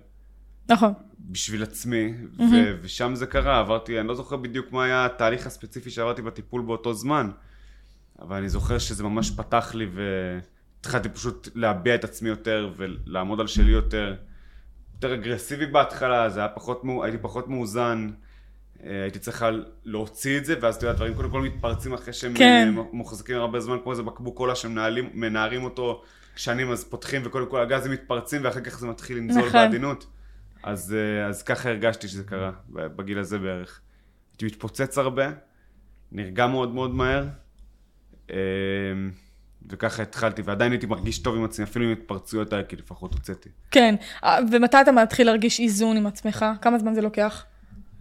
נכון. בשביל עצמי ו... ושם זה קרה, עברתי, אני לא זוכר בדיוק מה היה התהליך הספציפי שעברתי בטיפול באותו זמן אבל אני זוכר שזה ממש פתח לי והתחלתי פשוט להביע את עצמי יותר ולעמוד על שלי יותר יותר אגרסיבי בהתחלה, זה היה פחות, הייתי פחות מאוזן, אה, הייתי צריך להוציא את זה, ואז אתה יודע, דברים קודם כל מתפרצים אחרי שהם כן. אה, מוחזקים הרבה זמן, כמו איזה בקבוק קולה שמנהלים, מנערים אותו שנים, אז פותחים, וקודם כל הגזים מתפרצים, ואחר כך זה מתחיל לנזול נכון. בעדינות. אז, אה, אז ככה הרגשתי שזה קרה, בגיל הזה בערך. הייתי מתפוצץ הרבה, נרגע מאוד מאוד מהר, וככה התחלתי, ועדיין הייתי מרגיש טוב עם עצמי, אפילו עם התפרצויות האלה, כי לפחות הוצאתי. כן. אה, ומתי אתה מתחיל להרגיש איזון עם עצמך? כמה זמן זה לוקח?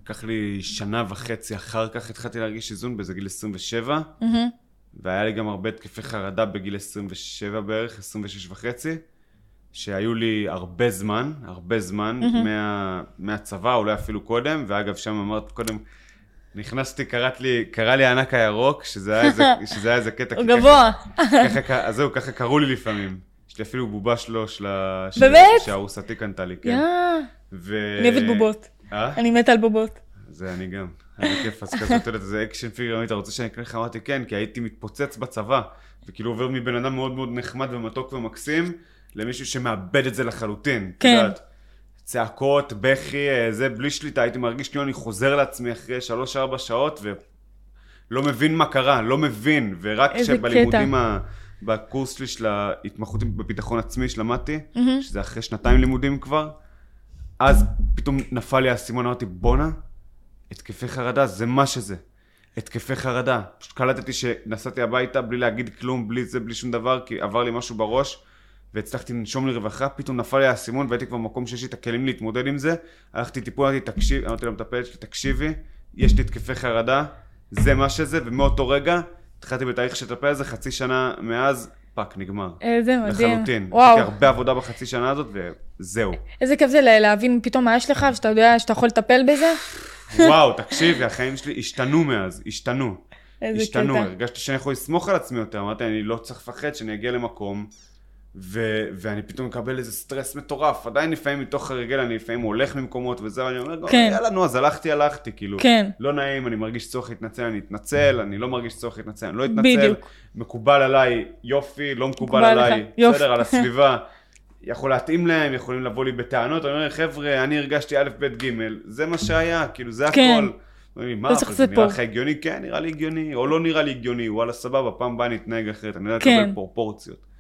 לקח לי שנה וחצי אחר כך התחלתי להרגיש איזון באיזה גיל 27, מהמם. והיה לי גם הרבה התקפי חרדה בגיל 27 בערך, 26 וחצי, שהיו לי הרבה זמן, הרבה זמן, מה, מהצבא, אולי אפילו קודם, ואגב, שם אמרת קודם, נכנסתי, קראת לי, קרא לי הענק הירוק, שזה היה איזה, שזה היה איזה קטע. הוא גבוה. ככה, אז זהו, ככה קראו לי לפעמים. יש לי אפילו בובה שלו, של ה... באמת? שארוסתי קנתה לי, כן. ו... אני אוהבת בובות. אה? אני מתה על בובות. זה אני גם. היה כיף, אז כזה, אתה יודע, זה action figure, אתה רוצה שאני אקנה לך? אמרתי כן, כי הייתי מתפוצץ בצבא, וכאילו עובר מבן אדם מאוד מאוד נחמד ומתוק ומקסים, למישהו שמאבד את זה לחלוטין. את כן. יודעת, צעקות, בכי, אה, זה בלי שליטה, הייתי מרגיש כאילו אני חוזר לעצמי אחרי 3-4 שעות, ולא מבין מה קרה, לא מבין, ורק כשבלימודים, ה... בקורס שלי של ההתמחות בביטחון עצמי שלמדתי, שזה אחרי שנתיים לימודים כבר, אז פתאום נפל לי האסימון, אמרתי, בואנה, התקפי חרדה, זה מה שזה. התקפי חרדה. פשוט קלטתי שנסעתי הביתה בלי להגיד כלום, בלי זה, בלי שום דבר, כי עבר לי משהו בראש, והצלחתי לנשום לרווחה, פתאום נפל לי האסימון והייתי כבר במקום שיש לי את הכלים להתמודד עם זה. הלכתי טיפול, אמרתי, תקשיב, אמרתי למטפלת שלי, תקשיבי, יש לי התקפי חרדה, זה מה שזה, ומאותו רגע התחלתי בתהליך שתטפל על זה, חצי שנה מאז, fuck, נגמר. איזה מדהים. לחלוטין. וואו. עשיתי הרבה עבודה בחצי שנה הזאת, וזהו. איזה כיף זה לה- להבין פתאום מה יש לך, ושאתה יודע שאתה יכול לטפל בזה. וואו, תקשיבי, החיים שלי השתנו מאז, השתנו. איזה השתנו, קטע. הרגשתי שאני יכול לסמוך על עצמי יותר, אמרתי, אני לא צריך לפחד שאני אגיע למקום, ו- ואני פתאום מקבל איזה סטרס מטורף, עדיין לפעמים מתוך הרגל, אני לפעמים הולך ממקומות וזה, ואני אומר, כן. יאללה, נו, אז הלכתי, הלכתי, כאילו, כן. לא נעים, אני מרגיש צורך להתנצל, אני אתנצל, אני לא מרגיש צורך להתנצל, אני לא אתנצל, בדיוק. מקובל עליי, יופי, לא מקובל מקובל עליי, יופי. בסדר, על הסביבה. יכול להתאים להם, יכולים לבוא לי בטענות, אני אומר, חבר'ה, אני הרגשתי א', ב', ג', זה מה שהיה, כאילו, זה כן. הכל. אומרים מה, לא אבל זה נראה סיפור." לך הגיוני? כן, נראה לי הגיוני, או לא נראה לי הגיוני, וואלה, סבבה, פעם הבאה נתנהג אחרת, אני יודע כן. לקבל פרופורציות.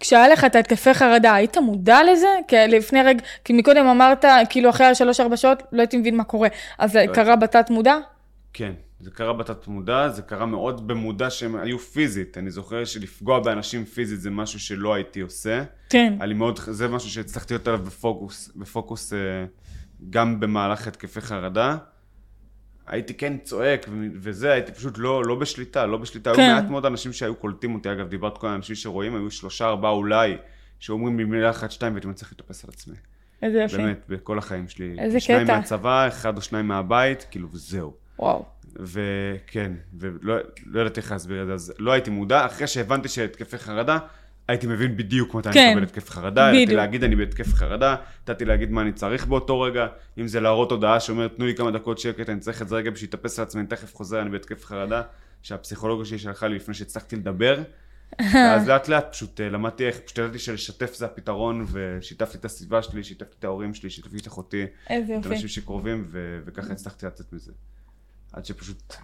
כשהיה לך את התקפי חרדה, היית מודע לזה? כי לפני רגע, כי מקודם אמרת, כאילו אחרי השלוש-ארבע שעות, לא הייתי מבין מה קורה. אז זה לא קרה בתת מודע? כן, זה קרה בתת מודע, זה קרה מאוד במודע שהם היו פיזית. אני זוכר שלפגוע באנשים פיזית זה משהו שלא הייתי עושה. כן. לי מאוד, זה משהו שהצלחתי להיות עליו בפוקוס, בפוקוס אה, גם במהלך התקפי חרדה. הייתי כן צועק וזה, הייתי פשוט לא, לא בשליטה, לא בשליטה. כן. היו מעט מאוד אנשים שהיו קולטים אותי, אגב, דיברת כל האנשים שרואים, היו שלושה, ארבעה אולי, שאומרים לי מילה אחת, שתיים, והייתי מצליח להתאפס על עצמי. איזה יופי. באמת, בכל החיים שלי. איזה שניים קטע. מהצבא, אחד או שניים מהבית, כאילו, וזהו. וואו. וכן, ולא לא ידעתי איך להסביר את זה, אז לא הייתי מודע, אחרי שהבנתי שהתקפי חרדה, הייתי מבין בדיוק מתי כן, אני מקבל התקף חרדה, ידעתי. להגיד אני בהתקף חרדה, ידעתי להגיד מה אני צריך באותו רגע, אם זה להראות הודעה שאומרת תנו לי כמה דקות שקט, אני צריך את זה רגע בשביל להתאפס על עצמי, אני תכף חוזר, אני בהתקף חרדה, שהפסיכולוגיה שלי שלחה לי לפני שהצלחתי לדבר, ואז לאט לאט פשוט אה, למדתי איך, פשוט ידעתי שלשתף זה הפתרון, ושיתפתי את הסביבה שלי, שיתפתי את ההורים שלי, שיתפתי את אחותי, את. האנשים שקרובים, ו- וככה הצלחתי לצאת מזה. עד שפשוט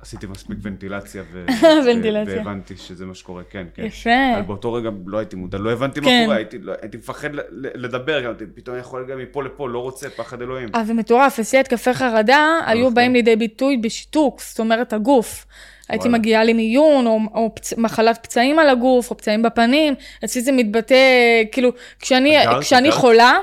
עשיתי מספיק ונטילציה, ו- ונטילציה. והבנתי שזה מה שקורה, כן, כן. יפה. אבל באותו רגע לא הייתי מודע, לא הבנתי מה כן. קורה, הייתי, לא, הייתי מפחד לדבר, גם, פתאום יכול גם מפה לפה, לא רוצה, פחד אלוהים. אז זה מטורף, אצלי התקפי חרדה היו נכון. באים לידי ביטוי בשיתוק, זאת אומרת הגוף. הייתי. מגיעה למיון, או, או פצ... מחלת פצעים על הגוף, או פצעים בפנים, אצלי זה מתבטא, כאילו, כשאני, כשאני? חולה,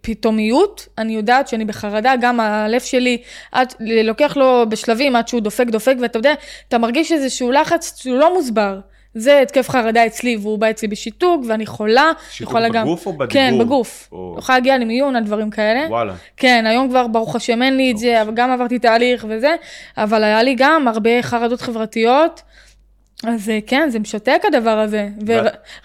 פתאומיות, אני יודעת שאני בחרדה, גם הלב שלי, עד, לוקח לו בשלבים עד שהוא דופק דופק, ואתה יודע, אתה מרגיש איזשהו לחץ שהוא לא מוסבר. זה התקף חרדה אצלי, והוא בא אצלי בשיתוק, ואני חולה. שיתוק יכולה גם... בגוף או בדיבור? כן, בגוף. או- יכולה להגיע למיון על דברים כאלה. וואלה. כן, היום כבר ברוך השם אין לי את זה, אבל גם עברתי תהליך וזה, אבל היה לי גם הרבה חרדות חברתיות. אז אה, כן, זה משתק הדבר הזה.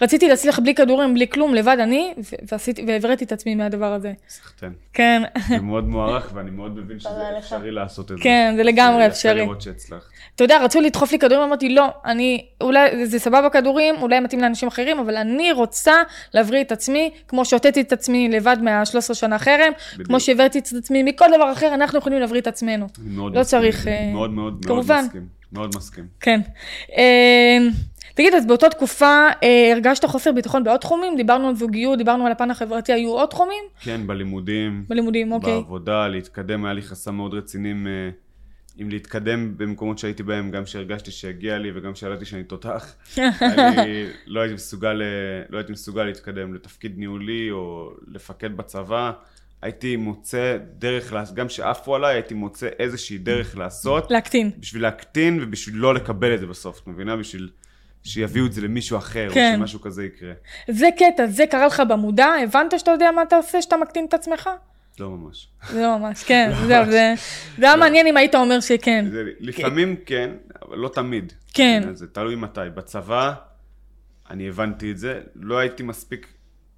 ורציתי להצליח בלי כדורים, בלי כלום, לבד אני, ועשיתי, והבראתי את עצמי מהדבר הזה. סחטיין. כן, זה מאוד מוערך, ואני מאוד מבין שזה. אפשרי לעשות את זה. כן, זה לגמרי אפשרי. לראות שהצלחת. אתה יודע, רצו לדחוף לי כדורים, אמרתי, לא, אני, אולי, זה סבבה כדורים, אולי מתאים לאנשים אחרים, אבל אני רוצה להבריא את עצמי, כמו שהוצאתי את עצמי לבד מה-13 שנה חרם. כמו שהבאתי את עצמי מכל דבר אחר, אנחנו יכולים להבריא את עצמנו. אני מאוד לא מסכים. צריך, אה, מאוד מאוד מאוד כמובן. מסכים. מאוד מסכים. כן. אה, תגיד, אז באותה תקופה אה, הרגשת חוסר ביטחון בעוד תחומים? דיברנו על זוגיות, דיברנו על הפן החברתי, היו עוד תחומים? כן, בלימודים. בלימודים, אוקיי. בעבודה, להתקדם, היה לי חסם מאוד רציני עם, אה, עם להתקדם במקומות שהייתי בהם, גם שהרגשתי שהגיע לי וגם שידעתי שאני תותח. אני לא הייתי מסוגל, אה, לא הייתי מסוגל להתקדם לתפקיד ניהולי או לפקד בצבא. הייתי מוצא דרך, גם שעפו עליי, הייתי מוצא איזושהי דרך לעשות, להקטין. בשביל להקטין ובשביל לא לקבל את זה בסוף, את מבינה? בשביל שיביאו את זה למישהו אחר, כן. או שמשהו כזה יקרה. זה קטע, זה קרה לך במודע? הבנת שאתה יודע מה אתה עושה, שאתה מקטין את עצמך? לא ממש. זה לא ממש, כן, זהו, זה זה היה מעניין אם היית אומר שכן. זה, לפעמים כן, אבל לא תמיד. כן. זה תלוי מתי. בצבא, אני הבנתי את זה, לא הייתי מספיק,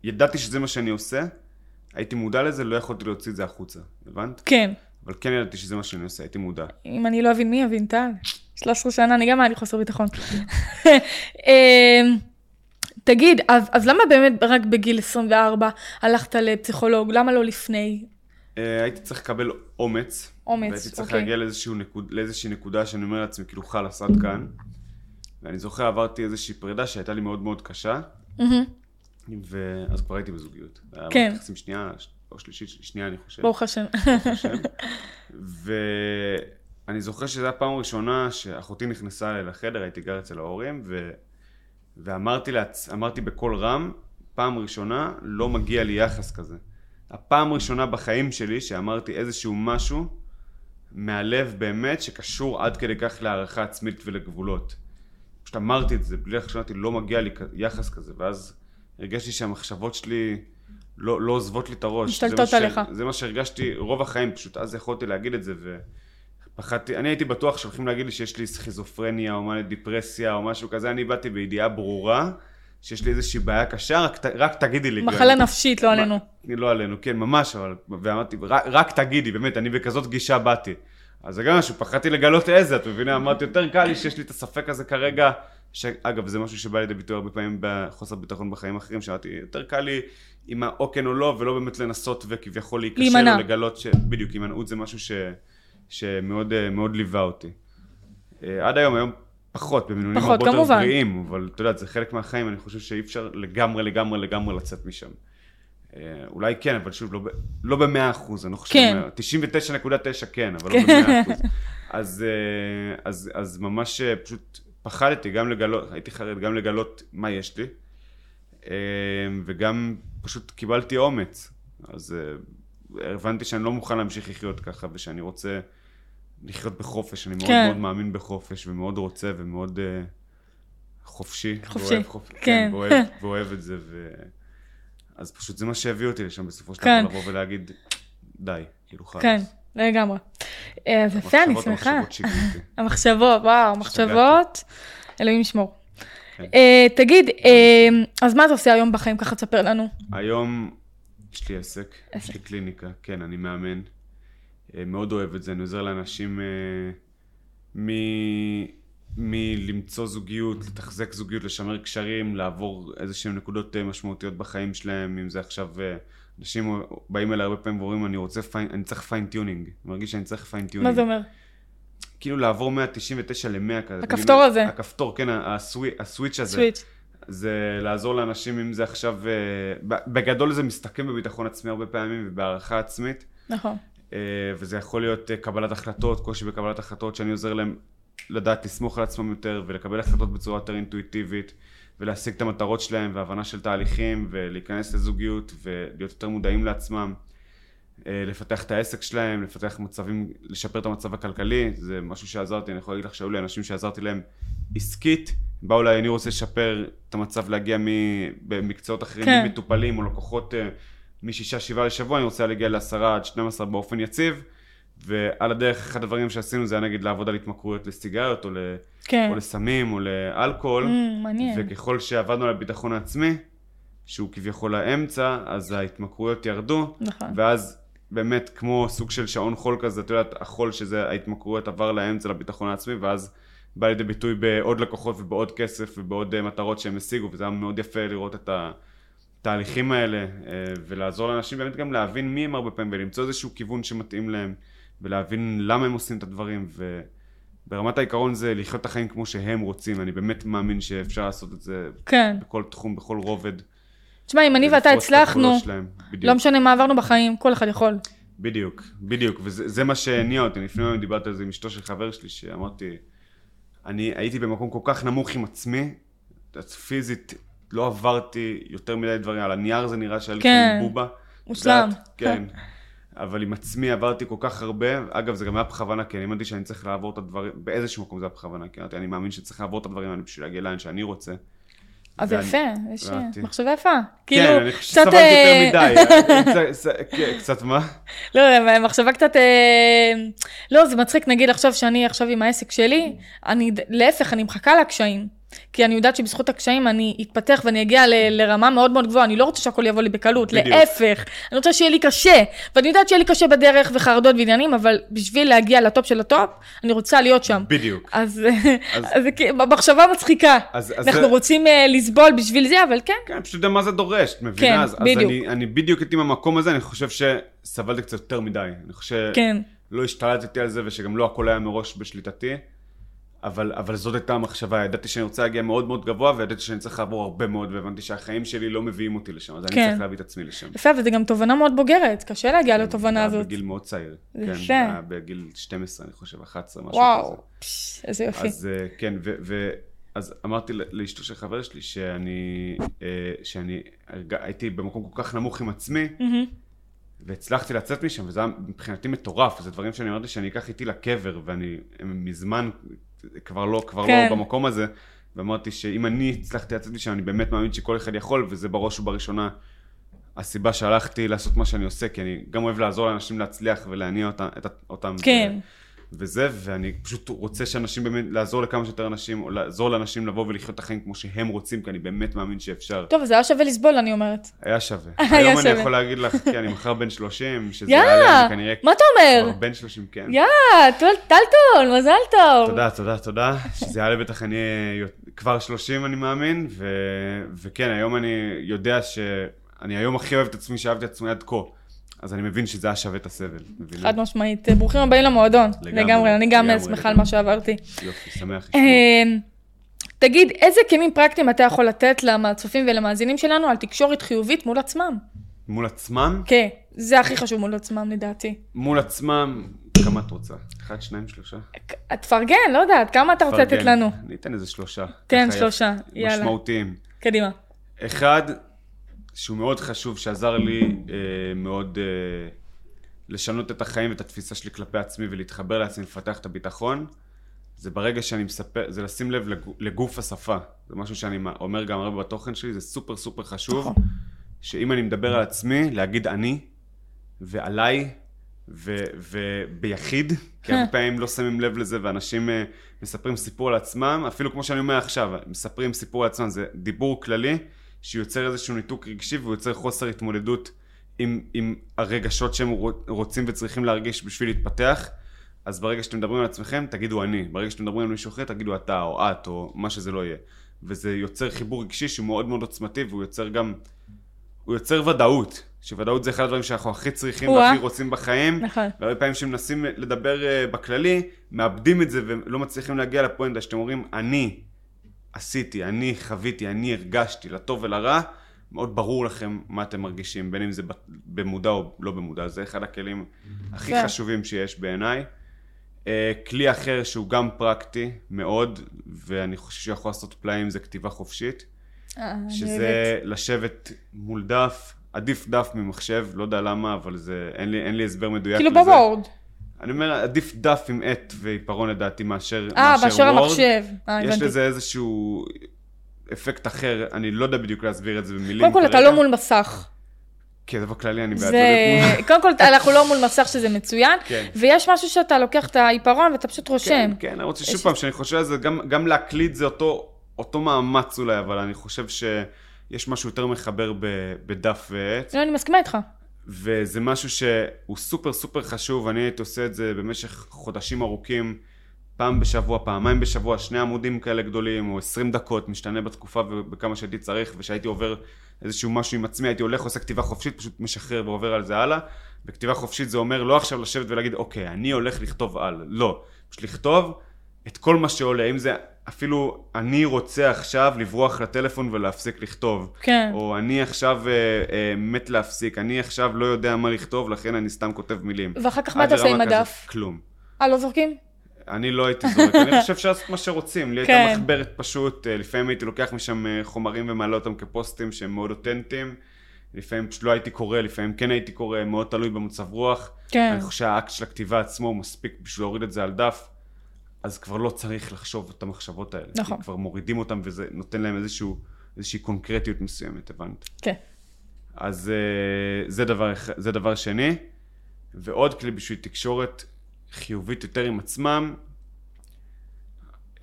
ידעתי שזה מה שאני עושה, הייתי מודע לזה, לא יכולתי להוציא את זה החוצה, הבנת? כן. אבל כן ידעתי שזה מה שאני עושה, הייתי מודע. אם אני לא אבין מי יבין, טל. 13 שנה, אני גם היה לי חוסר ביטחון. אמ, תגיד, אז, אז למה באמת רק בגיל 24 הלכת לפסיכולוג? למה לא לפני? אה, הייתי צריך לקבל אומץ. אומץ, והייתי צריך אוקיי. להגיע לאיזשהו נקוד, לאיזושהי נקודה שאני אומר לעצמי, כאילו חלאס עד כאן. ואני זוכר, עברתי איזושהי פרידה שהייתה לי מאוד מאוד קשה, מהמם, ואז כבר הייתי בזוגיות. היה כן. מערכת יחסים שנייה, או שלישית, שנייה אני חושב. ברוך השם. השם. ואני זוכר שזו הייתה הפעם הראשונה שאחותי נכנסה אליי לחדר, הייתי גר אצל ההורים, ו... ואמרתי לעצ... אמרתי בקול רם, פעם ראשונה לא מגיע לי יחס כזה. הפעם הראשונה בחיים שלי שאמרתי איזשהו משהו, מהלב באמת, שקשור עד כדי כך להערכה עצמית ולגבולות. פשוט אמרתי את זה, בלי לחשבתי, לא מגיע לי יחס כזה, ואז הרגשתי שהמחשבות שלי לא, לא עוזבות לי את הראש. משתלטות עליך. ש... זה מה שהרגשתי רוב החיים, פשוט אז יכולתי להגיד את זה, ופחדתי, אני הייתי בטוח שהולכים להגיד לי שיש לי סכיזופרניה, או מה, דיפרסיה, או משהו כזה, אני באתי בידיעה ברורה. שיש לי איזושהי בעיה קשה, רק, רק תגידי לי. מחלה נפשית, לא עלינו. לא עלינו, כן, ממש, אבל, ואמרתי, רק, רק תגידי, באמת, אני בכזאת גישה באתי. אז זה גם משהו, פחדתי לגלות איזה, את מבינה? אמרתי, יותר קל לי שיש לי את הספק הזה כרגע, שאגב, זה משהו שבא לידי ביטוי הרבה פעמים בחוסר ביטחון בחיים אחרים, שאמרתי, יותר קל לי עם האו כן או לא, ולא באמת לנסות וכביכול להיקשר, או לגלות ש... בדיוק, הימנעות זה משהו ש... שמאוד ליווה אותי. אה, עד היום, היום פחות, במינונים הרבה יותר בריאים, אבל אתה יודע, זה חלק מהחיים, אני חושב שאי אפשר לגמרי, לגמרי, לגמרי לצאת משם. אה, אולי כן, אבל שוב, לא, לא במאה אחוז, אני לא חושב, כן. 99.9 כן, אבל לא במאה אחוז. אז, אה, אז, אז ממש אה, פשוט פחדתי גם לגלות, הייתי חרד גם לגלות מה יש לי, וגם פשוט קיבלתי אומץ. אז הבנתי שאני לא מוכן להמשיך לחיות ככה, ושאני רוצה... לחיות בחופש, אני מאוד כן. מאוד מאמין בחופש, ומאוד רוצה, ומאוד uh, חופשי. חופשי, ואוהב חופ... כן. כן ואוהב, ואוהב את זה, ו... אז פשוט זה מה שהביא אותי לשם בסופו של דבר, כן. לבוא ולהגיד, די, כאילו חלאס. כן, לגמרי. אה, אז יפה, אני שמחה. המחשבות. המחשבות, וואו, המחשבות, אלוהים ישמור. כן. Uh, תגיד, uh, אז מה אתה עושה היום בחיים? ככה תספר לנו. היום יש לי עסק. יש לי קליניקה, כן, אני מאמן. אה, מאוד אוהב את זה, אני עוזר לאנשים אה. מלמצוא זוגיות, לתחזק זוגיות, לשמר קשרים, לעבור איזה שהן נקודות אה, משמעותיות בחיים שלהם, אם זה עכשיו, אנשים באים אליי הרבה פעמים ואומרים, אני רוצה, fine, אני צריך fine tuning, אני מרגיש שאני צריך fine tuning. מה זה אומר? כאילו לעבור 199 ל-100 כזה. הכפתור בגלל, הזה. הכפתור, כן, ה swi, ה switch הזה. switch. זה לעזור לאנשים אם זה עכשיו, בגדול זה מסתכם בביטחון עצמי הרבה פעמים ובהערכה עצמית. נכון. אה, וזה יכול להיות אה, קבלת החלטות, קושי בקבלת החלטות, שאני עוזר להם לדעת לסמוך על עצמם יותר ולקבל החלטות בצורה יותר אינטואיטיבית ולהשיג את המטרות שלהם והבנה של תהליכים ולהיכנס לזוגיות ולהיות יותר מודעים לעצמם, אה, לפתח את העסק שלהם, לפתח מצבים, לשפר את המצב הכלכלי, זה משהו שעזרתי, אני יכול להגיד לך שהיו לי אנשים שעזרתי להם עסקית, באו אליי, אני רוצה לשפר את המצב להגיע במקצועות אחרים, כן. ממטופלים או לקוחות משישה שבעה לשבוע אני רוצה להגיע לעשרה עד 12 באופן יציב ועל הדרך אחד הדברים שעשינו זה היה נגיד לעבוד על התמכרויות לסיגריות או, ל... כן. או לסמים או לאלכוהול mm, מעניין. וככל שעבדנו על הביטחון העצמי שהוא כביכול האמצע אז ההתמכרויות ירדו נכון. ואז באמת כמו סוג של שעון חול כזה את יודעת החול שזה ההתמכרויות עבר לאמצע לביטחון העצמי ואז בא לידי ביטוי בעוד לקוחות ובעוד כסף ובעוד אה, מטרות שהם השיגו וזה היה מאוד יפה לראות את ה... התהליכים האלה אה, ולעזור לאנשים באמת גם להבין מי הם הרבה פעמים ולמצוא איזשהו כיוון שמתאים להם ולהבין למה הם עושים את הדברים וברמת העיקרון זה לחיות את החיים כמו שהם רוצים אני באמת מאמין שאפשר לעשות את זה כן. בכל תחום בכל רובד. תשמע אם אני ואתה הצלחנו לא משנה מה עברנו בחיים כל אחד יכול. בדיוק בדיוק וזה מה שהניע אותי לפני יום דיברתי על זה עם אשתו של חבר שלי שאמרתי אני הייתי במקום כל כך נמוך עם עצמי פיזית לא עברתי יותר מדי דברים, על הנייר זה נראה שהיה לי כן, בובה. מושלם. כן. אבל עם עצמי עברתי כל כך הרבה, אגב זה גם היה בכוונה, כי אני האמנתי שאני צריך לעבור את הדברים, באיזשהו מקום זה היה בכוונה, כי אני מאמין שצריך לעבור את הדברים האלה בשביל להגיע לאן שאני רוצה. אז זה יפה, יש מחשבה יפה. כן, כאילו, אני חושב שסבלתי יותר אה, מדי. קצת מה? לא, מחשבה קצת... אה, לא, זה מצחיק, נגיד עכשיו שאני עכשיו עם העסק שלי, אני, להפך, אני מחכה לקשיים. כי אני יודעת שבזכות הקשיים אני אתפתח ואני אגיע ל- לרמה מאוד מאוד גבוהה, אני לא רוצה שהכל יבוא לי בקלות, בדיוק. להפך, אני רוצה שיהיה לי קשה, ואני יודעת שיהיה לי קשה בדרך וחרדות ועניינים, אבל בשביל להגיע ל top של ה top, אני רוצה להיות שם. בדיוק. אז, אז... אז במחשבה מצחיקה, אז, אז אנחנו זה... רוצים uh, לסבול בשביל זה, אבל כן. כן, פשוט יודע מה זה דורש, את מבינה? כן, אז, בדיוק. אז אני, אני בדיוק הייתי במקום הזה, אני חושב שסבלתי קצת יותר מדי, אני חושב כן. לא השתלטתי על זה ושגם לא הכל היה מראש בשליטתי. אבל, אבל זאת הייתה המחשבה, ידעתי שאני רוצה להגיע מאוד מאוד גבוה, וידעתי שאני צריך לעבור הרבה מאוד, והבנתי שהחיים שלי לא מביאים אותי לשם, אז כן. אני צריך להביא את עצמי לשם. יפה, וזו גם תובנה מאוד בוגרת, קשה להגיע כן, לתובנה הזאת. בגיל מאוד צעיר. יפה. כן, בגיל 12, אני חושב, 11, משהו וואו, כזה. וואו, איזה יופי. אז אה, כן, ו... ו אז אמרתי לאשתו של חבר שלי שאני, אה, שאני הייתי במקום כל כך נמוך עם עצמי, mm-hmm. והצלחתי לצאת משם, וזה היה מבחינתי מטורף, זה דברים שאני אמרתי שאני אקח איתי לקבר, ואני מזמן כבר לא, כבר כן. לא במקום הזה, ואמרתי שאם אני הצלחתי לצאת משם, אני באמת מאמין שכל אחד יכול, וזה בראש ובראשונה הסיבה שהלכתי לעשות מה שאני עושה, כי אני גם אוהב לעזור לאנשים להצליח ולהניע אותם. את- אותם כן. ו- וזה, ואני פשוט רוצה שאנשים באמת, לעזור לכמה שיותר אנשים, או לעזור לאנשים לבוא ולחיות את החיים כמו שהם רוצים, כי אני באמת מאמין שאפשר. טוב, זה היה שווה לסבול, אני אומרת. היה שווה. היה היום אני. יכול להגיד לך, כי אני מחר בן 30, שזה יעלה, אני כנראה מה אתה אומר? בן 30, כן. יאה, טל- טלטון, מזל טוב. תודה, תודה, תודה. שזה יעלה בטח אני כבר 30 אני מאמין, ו... וכן, היום אני יודע שאני היום הכי אוהב את עצמי שאהבתי את עצמי עד כה. אז אני מבין שזה היה שווה את הסבל. חד משמעית. ברוכים הבאים למועדון. לגמרי, אני גם שמחה על. מה שעברתי. יופי, שמח. אמ, תגיד, איזה כלים פרקטיים אתה יכול לתת לצופים ולמאזינים שלנו על תקשורת חיובית מול עצמם? מול עצמם, כן, זה הכי חשוב מול עצמם לדעתי. מול עצמם, כמה את רוצה? אחד, שניים, שלושה? תפרגן, לא יודעת, כמה אתה רוצה לתת. לנו? אני אתן איזה שלושה. תן שלושה, יאללה. משמעותיים. קדימה. אחד, שהוא מאוד חשוב, שעזר לי אה, מאוד אה, לשנות את החיים ואת התפיסה שלי כלפי עצמי ולהתחבר לעצמי, לפתח את הביטחון, זה ברגע שאני מספר, זה לשים לב לגו- לגוף השפה. זה משהו שאני אומר גם הרבה בתוכן שלי, זה סופר סופר חשוב, נכון. שאם אני מדבר על עצמי, להגיד אני, ועליי, ו- וביחיד, כי הרבה פעמים לא שמים לב לזה, ואנשים אה, מספרים סיפור על עצמם, אפילו כמו שאני אומר עכשיו, מספרים סיפור על עצמם, זה דיבור כללי, שיוצר איזשהו ניתוק רגשי, ויוצר חוסר התמודדות עם, עם הרגשות שהם רוצ- רוצים וצריכים להרגיש בשביל להתפתח. אז ברגע שאתם מדברים על עצמכם, תגידו אני. ברגע שאתם מדברים על מישהו אחר, תגידו אתה, או את, או מה שזה לא יהיה. וזה יוצר חיבור רגשי שהוא מאוד מאוד עוצמתי, והוא יוצר גם... הוא יוצר ודאות. שוודאות זה אחד הדברים שאנחנו הכי צריכים. והכי רוצים בחיים. נכון. והרבה פעמים כשמנסים לדבר אה, בכללי, מאבדים את זה ולא מצליחים להגיע לפואנטה שאתם אומרים, אני עשיתי, אני חוויתי, אני הרגשתי, לטוב ולרע, מאוד ברור לכם מה אתם מרגישים, בין אם זה במודע או לא במודע, זה אחד הכלים הכי כן. חשובים שיש בעיניי. אה, כלי אחר שהוא גם פרקטי מאוד, ואני חושב שיכול לעשות פלאים, זה כתיבה חופשית. אה. שזה לשבת מול דף, עדיף דף ממחשב, לא יודע למה, אבל זה, אין לי, אין לי הסבר מדויק כאילו לזה. בוורד. אני אומר, עדיף דף עם עט ועיפרון לדעתי מאשר, אה, מאשר וורד. המחשב. אה, יש. לזה איזשהו אפקט אחר, אני לא יודע בדיוק להסביר את זה במילים קודם כל, אתה. לא מול מסך. כן, זה בכללי אני בעד זה... קודם כל, אנחנו לא מול מסך שזה מצוין, כן. ויש משהו שאתה לוקח את העיפרון ואתה פשוט רושם. כן, כן, אני רוצה שוב פעם, שאני חושב על זה, גם, גם להקליט זה אותו, אותו מאמץ אולי, אבל אני חושב שיש משהו יותר מחבר ב, בדף ועט. לא, אני מסכימה איתך. וזה משהו שהוא סופר סופר חשוב, אני הייתי עושה את זה במשך חודשים ארוכים, פעם בשבוע, פעמיים בשבוע, שני עמודים כאלה גדולים, או 20 דקות, משתנה בתקופה ובכמה שהייתי צריך, וכשהייתי עובר איזשהו משהו עם עצמי, הייתי הולך, עושה כתיבה חופשית, פשוט משחרר ועובר על זה הלאה, וכתיבה חופשית זה אומר לא עכשיו לשבת ולהגיד, אוקיי, אני הולך לכתוב על, לא, פשוט לכתוב את כל מה שעולה, אם זה אפילו אני רוצה עכשיו לברוח לטלפון ולהפסיק לכתוב. כן. או אני עכשיו אה, אה, מת להפסיק, אני עכשיו לא יודע מה לכתוב, לכן אני סתם כותב מילים. ואחר כך מה עד אתה עושה עם הדף? כלום. אה, לא זורקים? אני לא הייתי זורק, אני חושב שאפשר לעשות מה שרוצים. לי כן. הייתה מחברת פשוט, אה, לפעמים הייתי לוקח משם אה, חומרים ומעלה אותם כפוסטים שהם מאוד אותנטיים. לפעמים פשוט לא הייתי קורא, לפעמים כן הייתי קורא, מאוד תלוי במצב רוח. כן. אני חושב שהאקט של הכתיבה עצמו מספיק בשביל להוריד את זה על דף, אז כבר לא צריך לחשוב את המחשבות האלה. נכון. כי כבר מורידים אותם וזה נותן להם איזשהו, איזושהי קונקרטיות מסוימת, הבנת? כן. אז אה, זה דבר, זה דבר שני. ועוד כלי בשביל תקשורת חיובית יותר עם עצמם,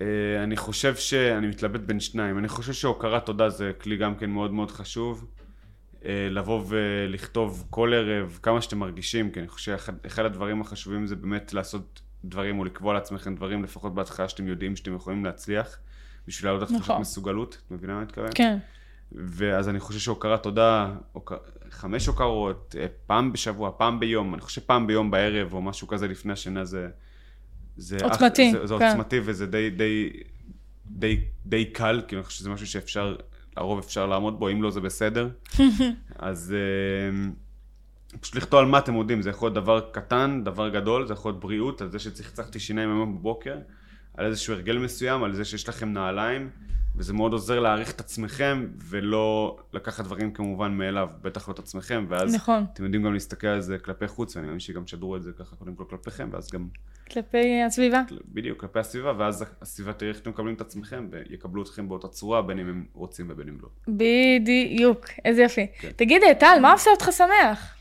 אה, אני חושב שאני מתלבט בין שניים. אני חושב שהוקרת תודה זה כלי גם כן מאוד מאוד חשוב. אה, לבוא ולכתוב כל ערב כמה שאתם מרגישים, כי אני חושב שאחד הדברים החשובים זה באמת לעשות דברים או לקבוע לעצמכם דברים, לפחות בהתחלה שאתם יודעים שאתם יכולים להצליח, בשביל להעלות את תחושת נכון. מסוגלות. את מבינה מה אני מתכוון? כן. ואז אני חושב שהוקרת תודה, הוק... חמש הוקרות, אה, פעם בשבוע, פעם ביום, אני חושב פעם ביום בערב או משהו כזה לפני השינה זה... זה עוצמתי, זה, זה כן. עוצמתי וזה די, די, די, די קל, כי אני חושב שזה משהו שאפשר, לרוב אפשר לעמוד בו, אם לא זה בסדר. אז אה, פשוט לכתוב על מה אתם מודים, זה יכול להיות דבר קטן, דבר גדול, זה יכול להיות בריאות, על זה שצחצחתי שיניים היום בבוקר, על איזשהו הרגל מסוים, על זה שיש לכם נעליים, וזה מאוד עוזר להעריך את עצמכם, ולא לקחת דברים כמובן מאליו, בטח לא את עצמכם, ואז נכון. אתם יודעים גם להסתכל על זה כלפי חוץ, ואני מאמין שגם תשדרו את זה ככה קודם כל כלפיכם, ואז גם, כלפי הסביבה. בדיוק, כלפי הסביבה, ואז הסביבה תראה איך אתם מקבלים את עצמכם, ויקבלו אתכם באותה צורה, בין אם הם רוצים ובין אם לא. בדיוק, איזה יופי. כן. תגיד, טל, מה עושה אותך שמח?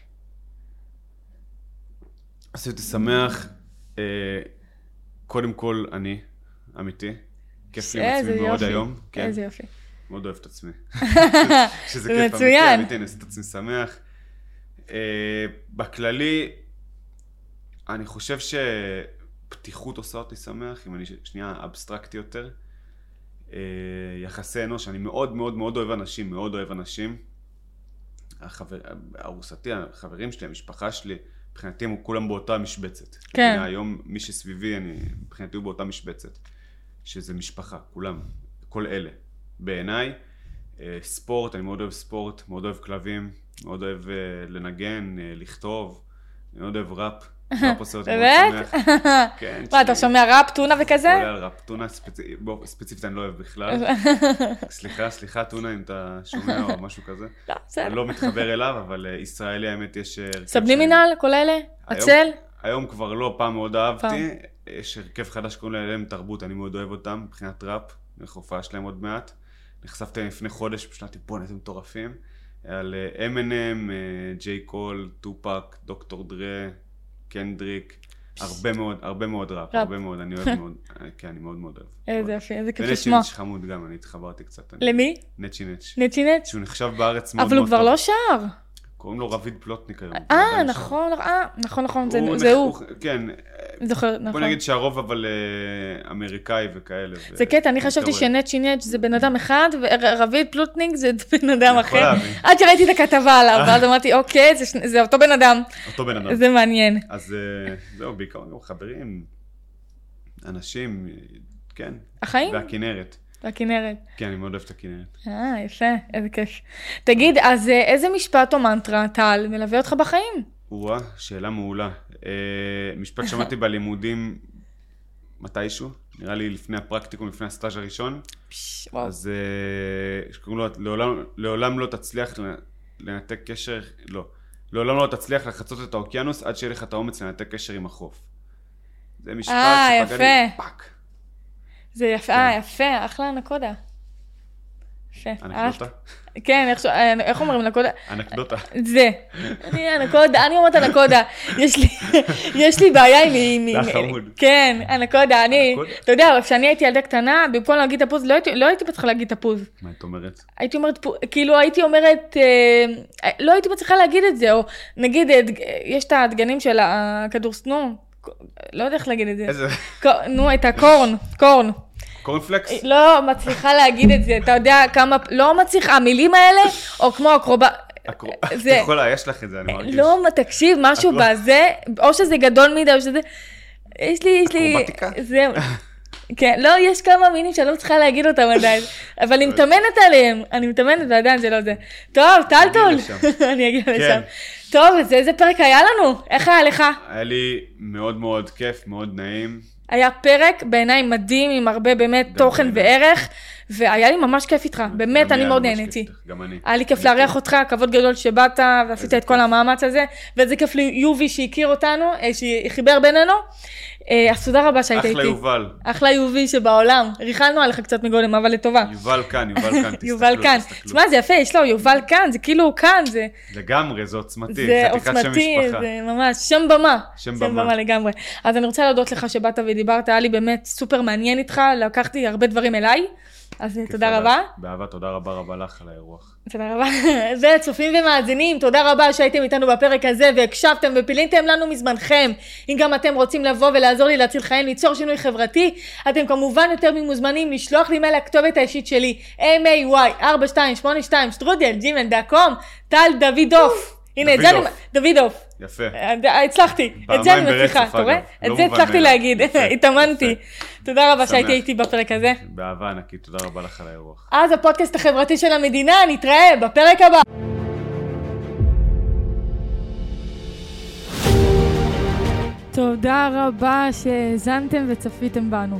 עשי אותי שמח, אה, קודם כל אני, אמיתי. כיף לי עם עצמי מאוד. היום. כן, איזה יופי. מאוד אוהב את עצמי. שזה זה כיף אמיתי, מצוין. אמיתי, אני עושה את עצמי שמח. אה, בכללי, אני חושב שפתיחות עושה אותי שמח, אם אני שנייה אבסטרקטי יותר. אה, יחסי אנוש, אני מאוד מאוד מאוד אוהב אנשים, מאוד אוהב אנשים. החבר, ארוסתי, החברים שלי, המשפחה שלי, מבחינתי הם כולם באותה משבצת. כן. היום מי שסביבי, אני, מבחינתי הוא באותה משבצת. שזה משפחה, כולם, כל אלה. בעיניי, אה, ספורט, אני מאוד אוהב ספורט, מאוד אוהב כלבים, מאוד אוהב אה, לנגן, אה, לכתוב, אני מאוד אוהב ראפ. ראפ עושה אותי מאוד באמת? שמח. כן, מה, אתה שומע ראפ, טונה וכזה? כולל ראפ. טונה ספציפית אני לא אוהב בכלל. סליחה, סליחה, טונה, אם אתה שומע או משהו כזה. לא, בסדר. אני לא מתחבר אליו, אבל אה, ישראלי האמת יש... אה, שאני- סבלימינל, כל אלה? עצל? היום כבר לא, פעם מאוד אהבתי. יש הרכב חדש שקוראים להם תרבות, אני מאוד אוהב אותם, מבחינת ראפ. אני הולך להופעה שלהם עוד מעט. נחשפתי לפני חודש, פשוט אמרתי, בואנה, איזה מטורפים. על M&M, ג'יי קול, טופק, דוקטור דרה, קנדריק. הרבה מאוד, הרבה מאוד ראפ. הרבה מאוד, אני אוהב מאוד, אה, כן, אני מאוד מאוד אוהב. איזה יופי, איזה כיף ונצ'י לשמוע. נץ' חמוד גם, אני התחברתי קצת. למי? נצ'י נץ'. נצ'י נץ'? שהוא נחשב בארץ מאוד אבל הוא מאוד כבר טוב. לא שר. קוראים לו רביד פלוטניק היום. אה. נכון, אה, נכון, נכון, זה הוא זה הוא. כן, זוכר, בוא נכון. נגיד שהרוב אבל אה, אמריקאי וכאלה. זה קטע, אני חשבתי. שנצ'י נץ' זה בן אדם אחד, ורביד פלוטניק זה בן אדם אחר. עד שראיתי את הכתבה עליו, ואז אמרתי, אוקיי, זה אותו בן אדם. אותו בן אדם. זה מעניין. אז אה, זהו, בעיקר גם חברים, אנשים, אה, כן. החיים? והכנרת. והכנרת. כן, אני מאוד אוהב את הכנרת. אה, יפה, איזה כיף. תגיד, אז אה, איזה משפט או מנטרה, טל, מלווה אותך בחיים? או-אה, שאלה מעולה. אה, משפט שמעתי בלימודים מתישהו, נראה לי לפני הפרקטיקום, לפני הסטאז' הראשון. פש, וואו. אז אה, שקוראים לו, לעולם, לעולם לא תצליח לנ- לנתק קשר, לא. לעולם לא תצליח לחצות את האוקיינוס עד שיהיה לך את האומץ לנתק קשר עם החוף. זה משפט שפגע לי. fuck. זה יפה, אה, יפה, אחלה אנקודה. יפה. אנקדוטה? כן, איך אה, אומרים אנקודה? אנקדוטה. זה. אני אנקודה, אני אומרת אנקודה. יש לי, בעיה עם... זה עם- חמוד. כן, אנקודה. אני. אתה יודע, כשאני הייתי ילדה קטנה, במקום להגיד תפוז, לא הייתי- לא הייתי מצליחה להגיד תפוז. מה את אומרת? הייתי אומרת, כאילו הייתי אומרת, אה, לא הייתי מצליחה להגיד את זה, או נגיד, אה, יש את הדגנים של הכדור, נו, לא יודע איך להגיד את זה. איזה... נו, את הקורן, קורן. קורנפלקס? לא מצליחה להגיד את זה, אתה יודע כמה, לא מצליחה, המילים האלה, או כמו אקרובה, הקרו- זה- יכולה, יש לך את זה, אני מרגיש. לא, מה, תקשיב, משהו לא- בזה, או שזה גדול מדי, או שזה, יש לי, יש לי, אקרובטיקה? זהו. כן, לא, יש כמה מינים שאני לא צריכה להגיד אותם עדיין, אבל אני מתאמנת עליהם, אני מתאמנת ועדיין זה לא זה. טוב, טלטול. אני אגיע כן. לשם. טוב, אז איזה פרק היה לנו? איך היה לך? היה לי מאוד מאוד כיף, מאוד נעים. היה פרק בעיניי מדהים, עם הרבה באמת תוכן בעיניי. וערך, והיה לי ממש כיף איתך, באמת, אני מאוד נהניתי. גם אני. היה לי כיף אני לארח. אותך, כבוד גדול שבאת ועשית את כל. המאמץ הזה, ואיזה כיף ליובי שהכיר אותנו, אה, שחיבר בינינו. אה, אז תודה רבה שהיית איתי. אחלה יובל. אחלה יובי שבעולם. ריכלנו עליך קצת מגולם, אבל לטובה. יובל כאן, יובל כאן, תסתכלו, יובל כאן. תשמע, זה יפה, יש לו יובל כאן, זה כאילו כאן, זה לגמרי, זה עוצמתי, זה שם עוצמתי. זה ממש שם במה. שם במה. במה לגמרי. אז אני רוצה להודות לך שבאת ודיברת, היה לי באמת סופר מעניין איתך, לקחתי הרבה דברים אליי, אז כיף תודה. רבה. באהבה, תודה רבה רבה לך על האירוח. תודה רבה. וצופים ומאזינים, תודה רבה שהייתם איתנו בפרק הזה והקשבתם ופיליתם לנו מזמנכם. אם גם אתם רוצים לבוא ולעזור לי להציל חיים, ליצור שינוי חברתי, אתם כמובן יותר ממוזמנים לשלוח לי מייל לכתובת האישית שלי, may4282 שטרודל ג'ימל דקום, טל דוידוף. הנה, זה. דוידוף. יפה. אה, הצלחתי, את זה אני מצליחה, אתה רואה? את לא זה הצלחתי. להגיד, התאמנתי. תודה רבה. שהייתי איתי בפרק הזה. באהבה ענקית, תודה רבה לך על האירוח. אז הפודקאסט החברתי של המדינה, נתראה בפרק הבא. תודה רבה שהאזנתם וצפיתם בנו.